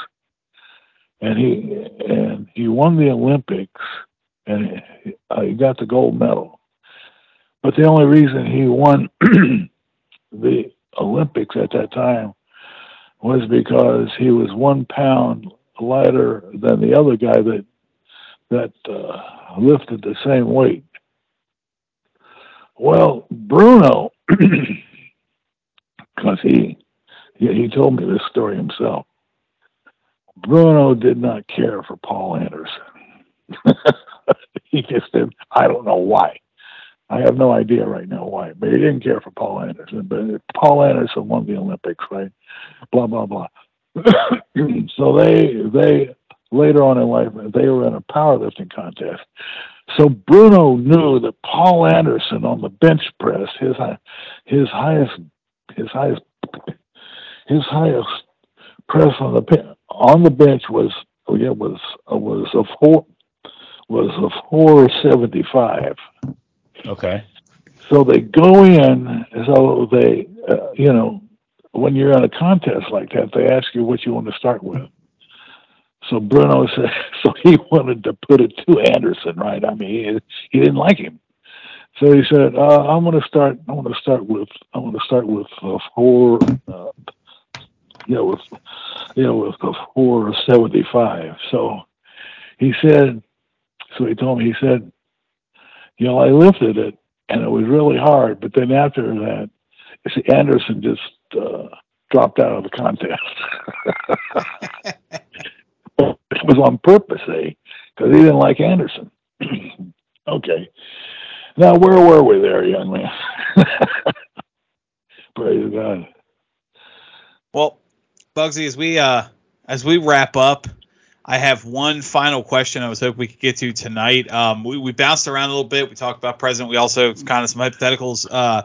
and he and he won the Olympics, and he, uh, he got the gold medal. But the only reason he won the Olympics at that time was because he was one pound lighter than the other guy that that uh, lifted the same weight. Well, Bruno because he, he told me this story himself. Bruno did not care for Paul Anderson. he just did. I don't know why. I have no idea right now why, but he didn't care for Paul Anderson. But Paul Anderson won the Olympics, right? Blah blah blah. so they they later on in life they were in a powerlifting contest, so Bruno knew that Paul Anderson on the bench press, his his highest his highest his highest press on the on the bench was oh yeah was uh, was a four was a four seventy five. Okay. So they go in. So they uh, you know when you're in a contest like that, they ask you what you want to start with. So Bruno said, so he wanted to put it to Anderson, right? I mean, he, he didn't like him. So he said, uh, "I'm going to start. I'm going to start with. I'm going to start with uh, four. Uh, yeah, with yeah, with the four seventy five. So he said. So he told me. He said, you know, I lifted it, and it was really hard. But then after that, see, Anderson just uh, dropped out of the contest. it was on purpose, eh? Because he didn't like Anderson. okay. Now, where were we there, young man? Praise God. Well, Bugsy, as we uh as we wrap up, I have one final question I was hoping we could get to tonight. Um, we, we bounced around a little bit. We talked about president. We also kind of some hypotheticals. Uh,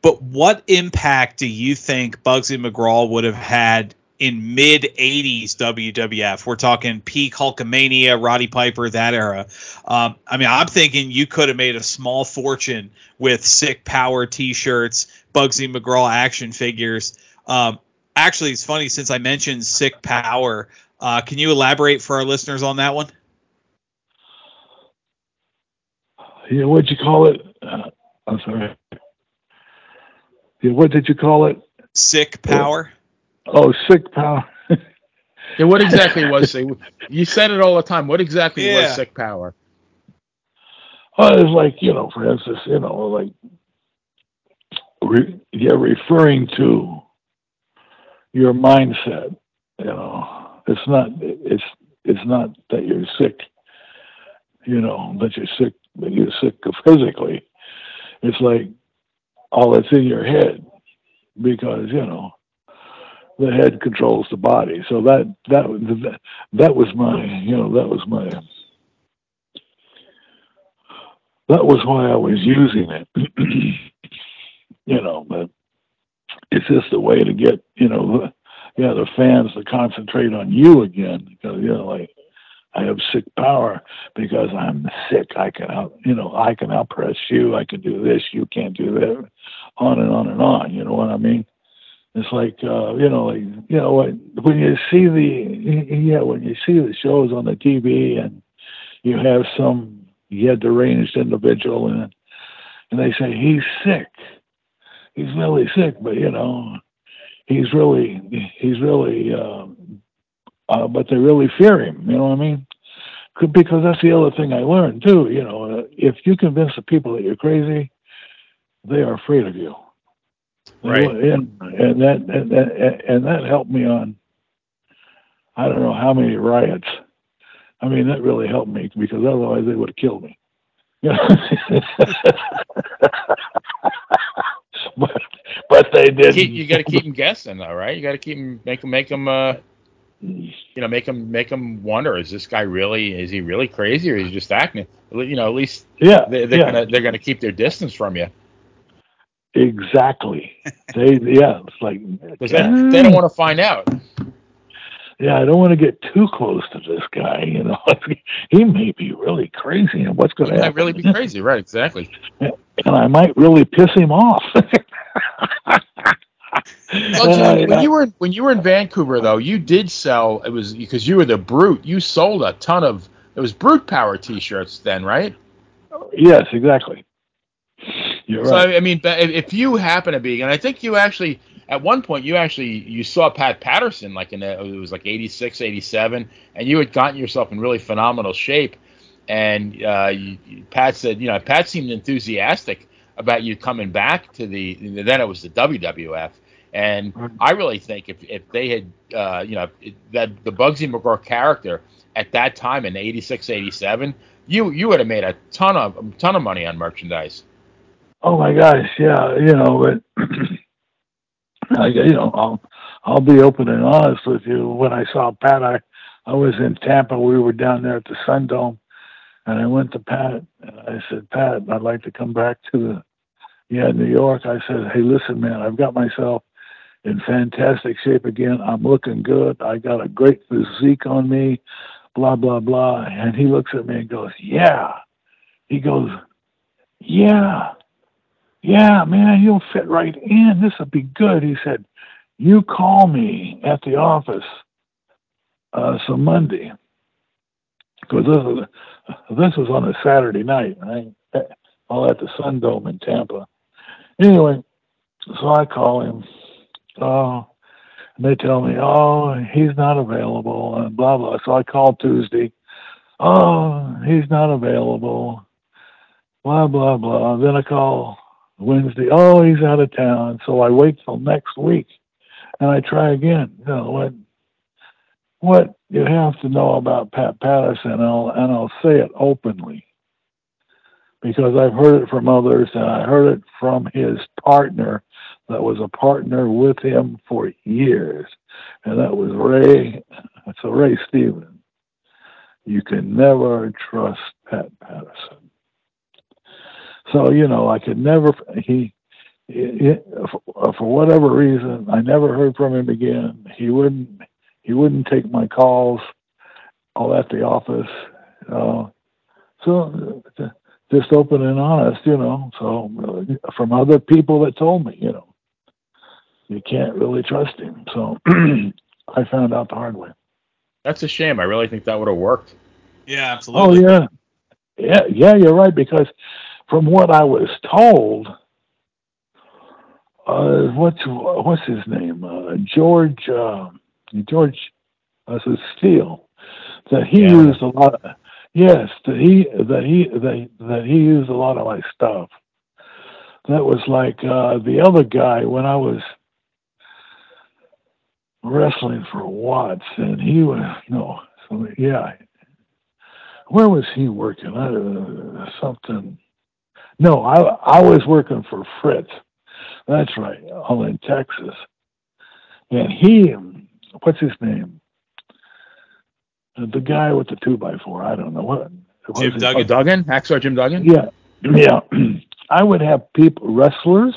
but what impact do you think Bugsy McGraw would have had in mid 80s WWF? We're talking peak Hulkamania, Roddy Piper, that era. Um, I mean, I'm thinking you could have made a small fortune with Sick Power t shirts, Bugsy McGraw action figures. Um, actually, it's funny since I mentioned Sick Power. Uh, can you elaborate for our listeners on that one? Yeah, what'd you call it? Uh, I'm sorry. Yeah, what did you call it? Sick Power. Oh, Sick Power. yeah, what exactly was it? You said it all the time. What exactly yeah. was Sick Power? Oh, it's like you know, for instance, you know, like re, yeah, referring to your mindset. You know, it's not it's it's not that you're sick. You know that you're sick, that you're sick physically. It's like all that's in your head, because you know the head controls the body. So that that that, that was my you know that was my that was why I was using it. you know, but it's just a way to get you know yeah, the fans to concentrate on you again because you know, like I have sick power because I'm sick. I can out, you know, I can outpress you. I can do this. You can't do that. On and on and on. You know what I mean? It's like, uh, you know, like you know, when you see the yeah, when you see the shows on the TV and you have some yeah deranged individual and and they say he's sick, he's really sick, but you know he's really he's really um, uh, but they really fear him you know what i mean? Because that's the other thing i learned too you know uh, if you convince the people that you're crazy they are afraid of you. Right. and and that and that, and that helped me on i don't know how many riots. I mean that really helped me because otherwise they would have killed me. But but they did. You got to keep them guessing, though, right? You got to keep them, make them, make them, uh, you know, make them, make them wonder: Is this guy really? Is he really crazy, or is he just acting? You know, at least yeah, they, they're yeah. gonna they're gonna keep their distance from you. Exactly. they yeah, it's like because they, they don't want to find out. Yeah, I don't want to get too close to this guy. You know, he may be really crazy, and what's going to happen? Might really be crazy, right? Exactly. And I might really piss him off. well, Jim, when you were when you were in Vancouver, though, you did sell. It was because you were the brute. You sold a ton of it was brute power T-shirts then, right? Yes, exactly. You're so right. I mean, if you happen to be, and I think you actually at one point you actually you saw Pat Patterson like in it was like 86, 87, and you had gotten yourself in really phenomenal shape. And uh, you, Pat said, you know, Pat seemed enthusiastic about you coming back to the then it was the WWF. And I really think if, if they had, uh, you know, that the Bugsy McGraw character at that time in 86, 87, you you would have made a ton of a ton of money on merchandise. Oh my gosh, yeah, you know, but I, you know, I'll I'll be open and honest with you. When I saw Pat, I I was in Tampa. We were down there at the Sun Dome, and I went to Pat and I said, Pat, I'd like to come back to the yeah New York. I said, Hey, listen, man, I've got myself in fantastic shape again. I'm looking good. I got a great physique on me. Blah blah blah. And he looks at me and goes, Yeah. He goes, Yeah yeah, man, you'll fit right in. This will be good. He said, you call me at the office uh, some Monday because this was, this was on a Saturday night, right? all at the Sun Dome in Tampa. Anyway, so I call him. Uh, and they tell me, oh, he's not available, and blah blah. So I call Tuesday. Oh, he's not available. Blah blah blah. Then I call Wednesday. Oh, he's out of town. So I wait till next week, and I try again. You know what? What you have to know about Pat Patterson, and I'll and I'll say it openly because I've heard it from others, and I heard it from his partner that was a partner with him for years, and that was Ray. So Ray Stevens. You can never trust Pat Patterson. So you know, I could never. He, for whatever reason, I never heard from him again. He wouldn't. He wouldn't take my calls. All at the office. Uh, so just open and honest, you know. So from other people that told me, you know, you can't really trust him. So I found out the hard way. That's a shame. I really think that would have worked. Yeah, absolutely. Oh yeah, yeah, yeah. You're right because from what I was told, uh, what's what's his name? Uh, George uh, George uh, Steele. That he Yeah. used a lot. Of, yes, that he that he that, that he used a lot of my stuff. That was like uh, the other guy when I was wrestling for Watts, and he was no, so yeah. Where was he working? I, Uh, something. No, I I was working for Fritz. That's right, all in Texas. And he, what's his name? The guy with the two by four. I don't know what. what's Jim Duggan. Oh, Duggan, Hacksaw Jim Duggan. yeah, yeah. I would have people, wrestlers,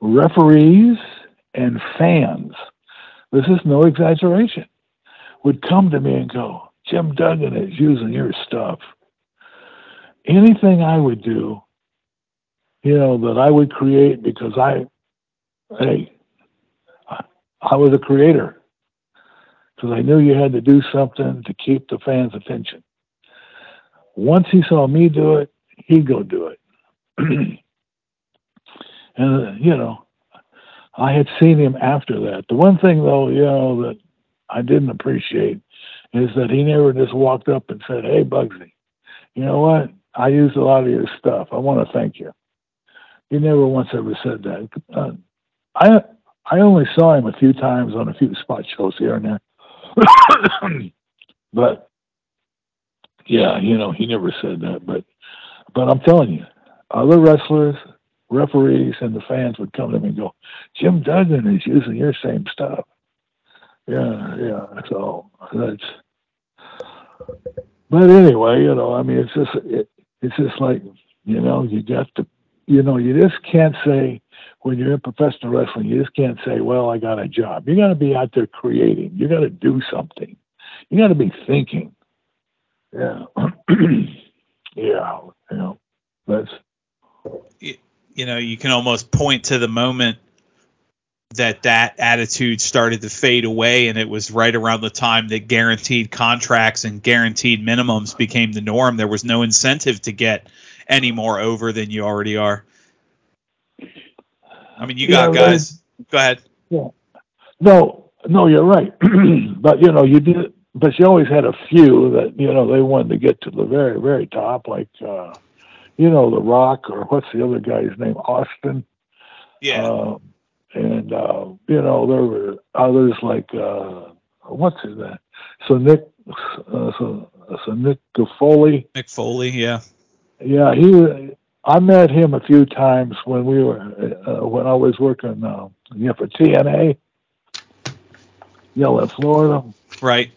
referees, and fans. This is no exaggeration. Would come to me and go, Jim Duggan is using your stuff. Anything I would do, you know, that I would create because I, hey, I, I was a creator because I knew you had to do something to keep the fans' attention. Once he saw me do it, he'd go do it. and, uh, you know, I had seen him after that. The one thing, though, you know, that I didn't appreciate is that he never just walked up and said, Hey, Bugsy, you know what? I used a lot of your stuff. I want to thank you. He never once ever said that. Uh, I I only saw him a few times on a few spot shows here and there. but yeah, you know, he never said that. But but I'm telling you, other wrestlers, referees, and the fans would come to me and go, Jim Duggan is using your same stuff. Yeah, yeah. So that's. But anyway, you know, I mean, it's just it, it's just like you know, you got to, you know, you just can't say when you're in professional wrestling, you just can't say, well, I got a job. You got to be out there creating. You got to do something. You got to be thinking. Yeah, yeah. You know, that's you know, you can almost point to the moment that that attitude started to fade away, and it was right around the time that guaranteed contracts and guaranteed minimums became the norm. There was no incentive to get any more over than you already are. I mean, you got Yeah, right. guys. Go ahead. No, no, you're right. but you know, you did, but you always had a few that you know they wanted to get to the very, very top, like uh, you know, The Rock or what's the other guy's name, Austin. Yeah. Uh, and uh, you know, there were others like uh, what's his name? So Nick, uh, so, so Nick Foley. Mick Foley. Yeah. Yeah, he. was- I met him a few times when we were uh, when I was working, uh, yeah, for TNA. Yell at Florida. Right.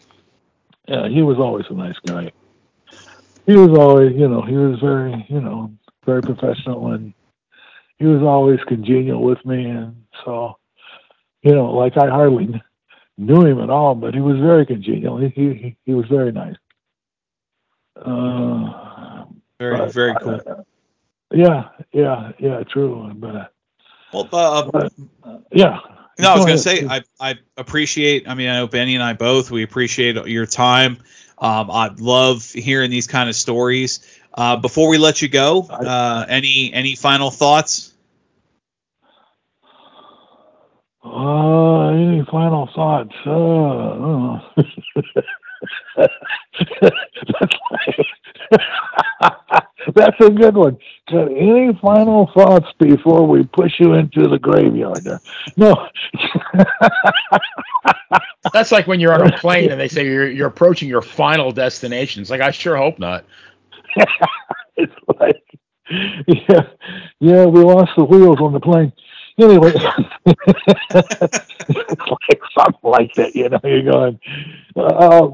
Yeah, he was always a nice guy. He was always, you know, he was very, you know, very professional, and he was always congenial with me, and so, you know, like I hardly knew him at all, but he was very congenial. He he he was very nice. Uh, Very but, very cool. uh, yeah, yeah, yeah, true. But, uh, Well, uh, but uh, yeah. No, I was going to say I I appreciate. I mean, I know Benny and I both we appreciate your time. Um, I love hearing these kind of stories. Uh, before we let you go, uh, any any final thoughts? Uh, any final thoughts? Uh, that's a good one. Any final thoughts before we push you into the graveyard? No. That's like when you're on a plane and they say you're you're approaching your final destination. It's like I sure hope not. it's like, yeah, yeah, we lost the wheels on the plane. Anyway, it's like something like that. You know, you're going. Uh,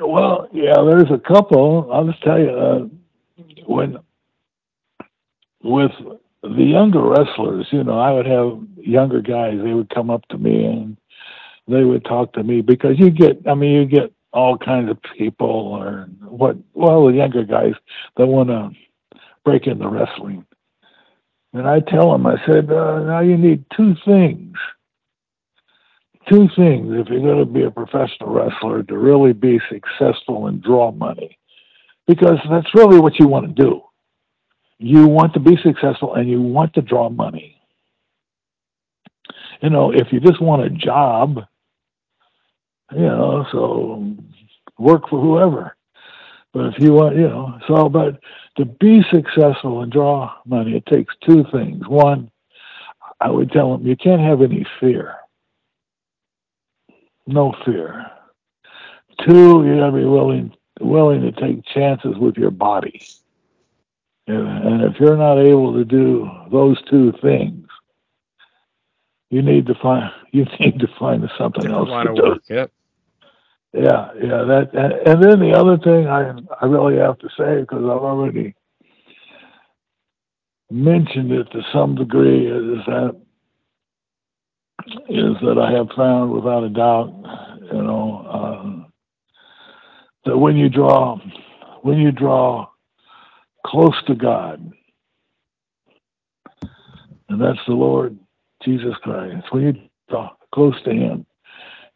well, yeah, there's a couple. I'll just tell you uh, when with the younger wrestlers, you know, I would have younger guys. They would come up to me and they would talk to me because you get, I mean, you get all kinds of people or what, well, the younger guys that want to break into wrestling. And I tell them, I said, uh, now you need two things. Two things if you're going to be a professional wrestler to really be successful and draw money. Because that's really what you want to do. You want to be successful and you want to draw money. You know, if you just want a job, you know, so work for whoever. But if you want, you know, so, but to be successful and draw money, it takes two things. One, I would tell them you can't have any fear. No fear. Two, you gotta be willing willing to take chances with your body. And if you're not able to do those two things, you need to find you need to find something else to do. Work. Yep. Yeah, yeah. That and, and then the other thing I I really have to say because I've already mentioned it to some degree is that is that I have found without a doubt, you know, uh, that when you draw when you draw close to God, and that's the Lord Jesus Christ, when you draw close to Him,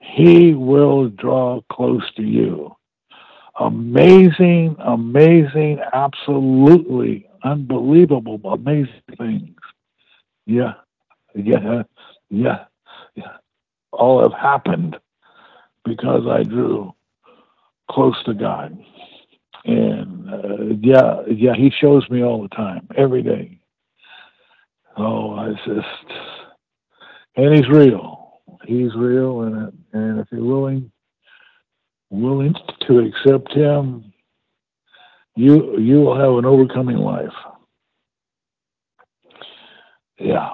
He will draw close to you. Amazing, amazing, absolutely unbelievable, amazing things. Yeah, yeah, yeah, yeah. All have happened because I drew close to God. And uh, yeah, yeah, he shows me all the time, every day. Oh, I just, and he's real. He's real, and and if you're willing, willing to accept him, you you will have an overcoming life. Yeah.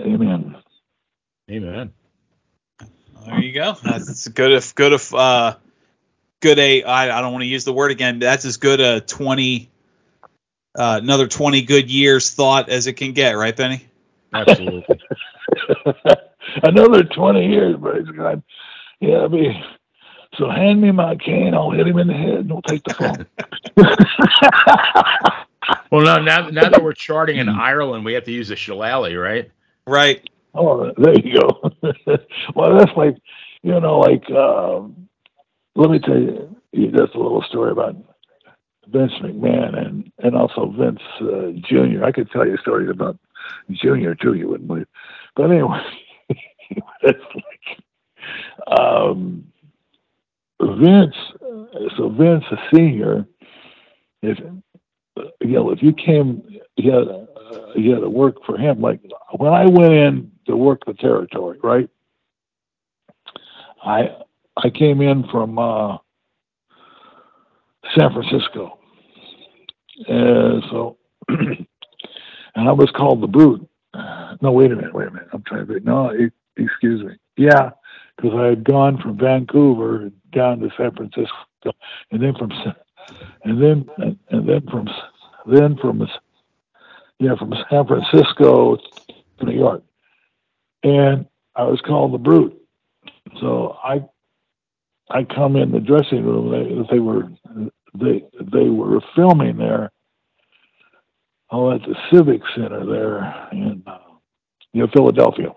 Amen. Amen. There you go. That's good if good if uh good a I, I don't want to use the word again. That's as good a twenty uh, another twenty good years thought as it can get, right, Benny? Absolutely. another twenty years, praise God. Yeah, I mean, so hand me my cane, I'll hit him in the head, and he'll take the phone. well, now, now, now that we're charting in Ireland, we have to use a shillelagh, right? Right. Oh, there you go. well, that's like, you know, like, um, let me tell you just a little story about Vince McMahon and, and also Vince uh, Jr. I could tell you stories about Jr. too, you wouldn't believe. But anyway, it's like, um, Vince, so Vince, a senior, if you know, if you came, had, uh, you had to work for him. Like when I went in to work the territory, right? I I came in from uh, San Francisco, and so and I was called the brute. No, wait a minute, wait a minute. I'm trying to think. No, excuse me. Yeah, because I had gone from Vancouver down to San Francisco, and then from and then and then from then from yeah from San Francisco to New York, and I was called the brute. So I I come in the dressing room. They, they were they they were filming there. Oh, at the Civic Center there in uh, you know Philadelphia.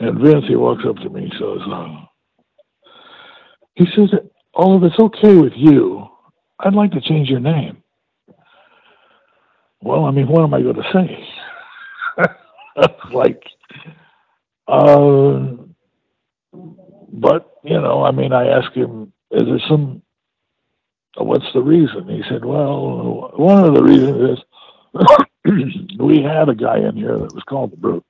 And Vince, he walks up to me says, uh, he says, "All of it's okay with you, I'd like to change your name. Well, I mean, what am I going to say? like, uh, but you know, I mean, I asked him, is there some? What's the reason? He said, well, one of the reasons is we had a guy in here that was called the Brute.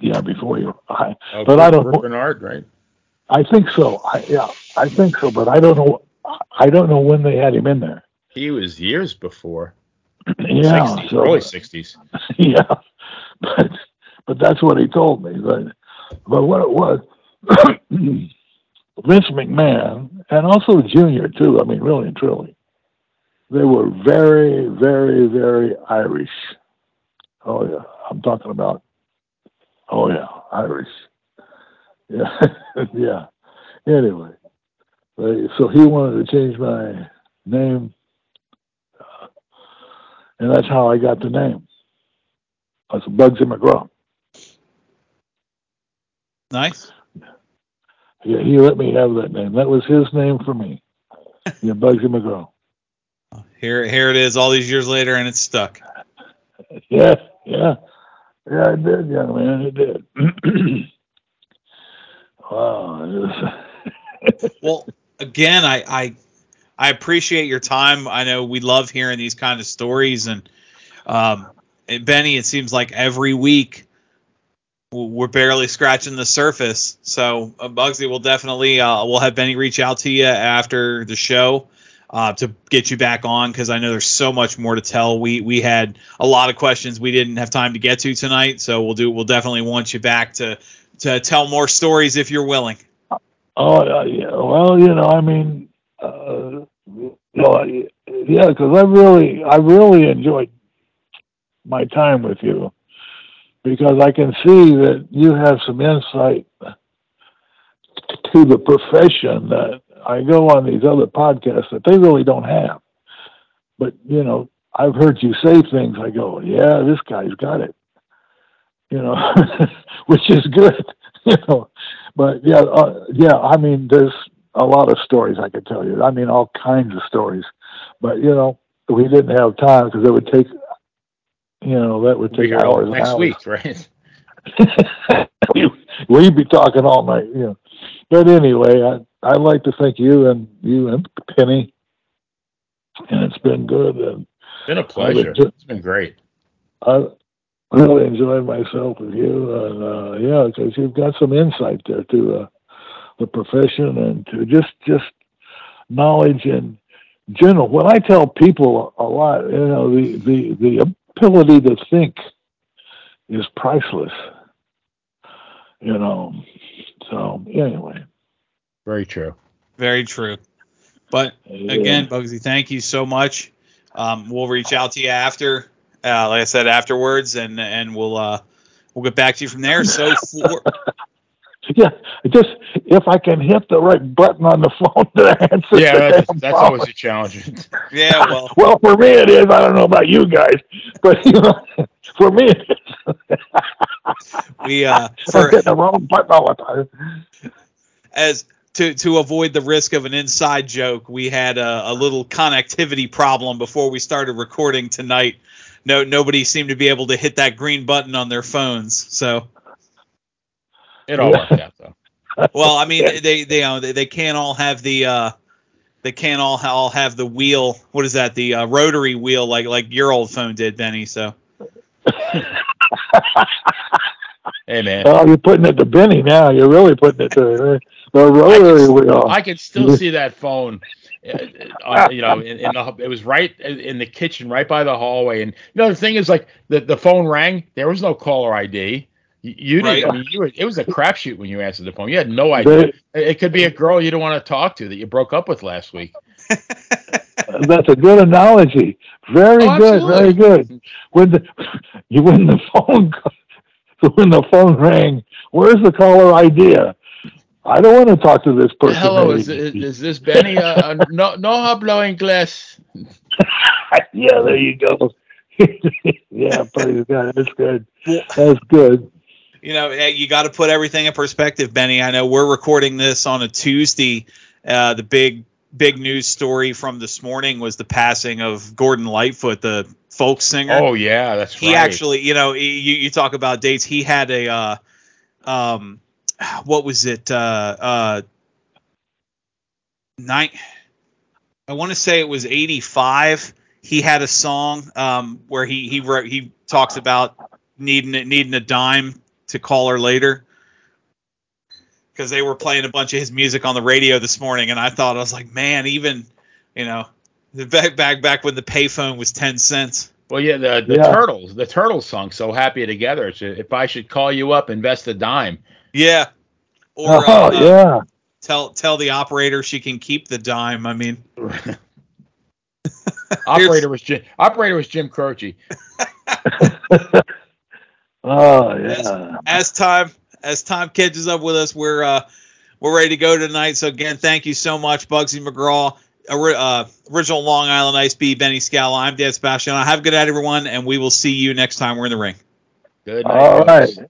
Yeah, before you, I, Oh, but I don't. Bernard, right? I think so. I, yeah, I think so, but I don't know. I don't know when they had him in there. He was years before. Yeah, 60s, so- early 60s. yeah, but but that's what he told me. But but what it was, Vince McMahon and also Junior too. I mean, really and truly, they were very, very, very Irish. Oh yeah, I'm talking about. Oh yeah, Irish. Yeah, yeah. Anyway, so he wanted to change my name, and that's how I got the name. I That's Bugsy McGraw. Nice. Yeah, he let me have that name. That was his name for me. Yeah, Bugsy McGraw. Here, here it is, all these years later, and it's stuck. Yeah, yeah, yeah. It did, young man. It did. wow. it was- Well, again, I, I I appreciate your time. I know we love hearing these kind of stories, and um, Benny, it seems like every week we're barely scratching the surface. So uh, Bugsy will definitely uh, we'll have Benny reach out to you after the show. Uh, to get you back on because I know there's so much more to tell. We we had a lot of questions we didn't have time to get to tonight, so we'll do we'll definitely want you back to to tell more stories if you're willing. Oh uh, yeah. Well, you know, I mean, uh, know, I- yeah, because I really, I really enjoyed my time with you because I can see that you have some insight to the profession that I go on these other podcasts that they really don't have. But you know, I've heard you say things. I go, yeah, this guy's got it. You know, which is good. You know, but yeah, uh, yeah. I mean, there's a lot of stories I could tell you. I mean, all kinds of stories. But you know, we didn't have time because it would take, you know, that would take here hours. next hours. week, right? we, we'd be talking all night, you know. But anyway, I I'd like to thank you and you and Benny, and it's been good. And Been a pleasure. enjoy- It's been great. I really enjoyed myself with you, and uh, yeah, because you've got some insight there to uh, the profession and to just just knowledge in general. When I tell people a lot, you know, the the the ability to think is priceless. You know, so anyway. Very true. Very true. But yeah. again, Bugsy, thank you so much. Um, we'll reach out to you after, uh, like I said, afterwards, and and we'll uh, we'll get back to you from there. So for yeah, just if I can hit the right button on the phone to answer. Yeah, the that's, damn that's always a challenge. yeah, well, Well, for me it is. I don't know about you guys, but you know, for me it is. we uh, for hitting the wrong button all the time. as to to avoid the risk of an inside joke, we had a, a little connectivity problem before we started recording tonight. No, nobody seemed to be able to hit that green button on their phones. So, It all worked out though. well, I mean, they they uh, they, they can't all have the uh, they can't all all have the wheel. What is that? The uh, rotary wheel, like like your old phone did, Benny. So, Hey man, Oh, you're putting it to Benny now. You're really putting it to the rotary wheel. I can still see that phone. uh, uh, you know, in, in the it was right in the kitchen, right by the hallway. And you know, the thing is, like the the phone rang. There was no caller ID. You, you didn't. Right. I mean, you were. It was a crapshoot when you answered the phone. You had no idea. It, it could be a girl you don't want to talk to that you broke up with last week. That's a good analogy. Very Oh, good. Very good. When the you when the phone when the phone rang, where's the caller idea? I don't want to talk to this person. Hello, is, is, is this Benny? Uh, uh, no, no hablo inglés. yeah, there you go. yeah, praise God. That's good. That's good. You know, eh, you got to put everything in perspective, Benny. I know we're recording this on a Tuesday, uh, the big big news story from this morning was the passing of Gordon Lightfoot, the folk singer. Oh yeah, that's he right. actually, you know, you, you talk about dates. He had a, uh, um, what was it? Uh, uh, nine. I want to say it was '85. He had a song um, where he he wrote he talks about needing needing a dime to call her later because they were playing a bunch of his music on the radio this morning, and I thought I was like, man, even you know, the back back back when the payphone was ten cents. Well, yeah, the the Yeah. turtles, the turtles song "So Happy Together." It's a, if I should call you up, invest a dime. Yeah. Or oh uh, yeah. tell tell the operator she can keep the dime. I mean, operator was Jim. Operator was Jim Croce. Oh yeah. as time as time catches up with us, we're uh we're ready to go tonight. So again, thank you so much, Bugsy McGraw, ori- uh, original Long Island Ice B, Benny Scala. I'm Dan Sebastian. Have a good night, everyone, and we will see you next time we're in the ring. Good night. All folks. right.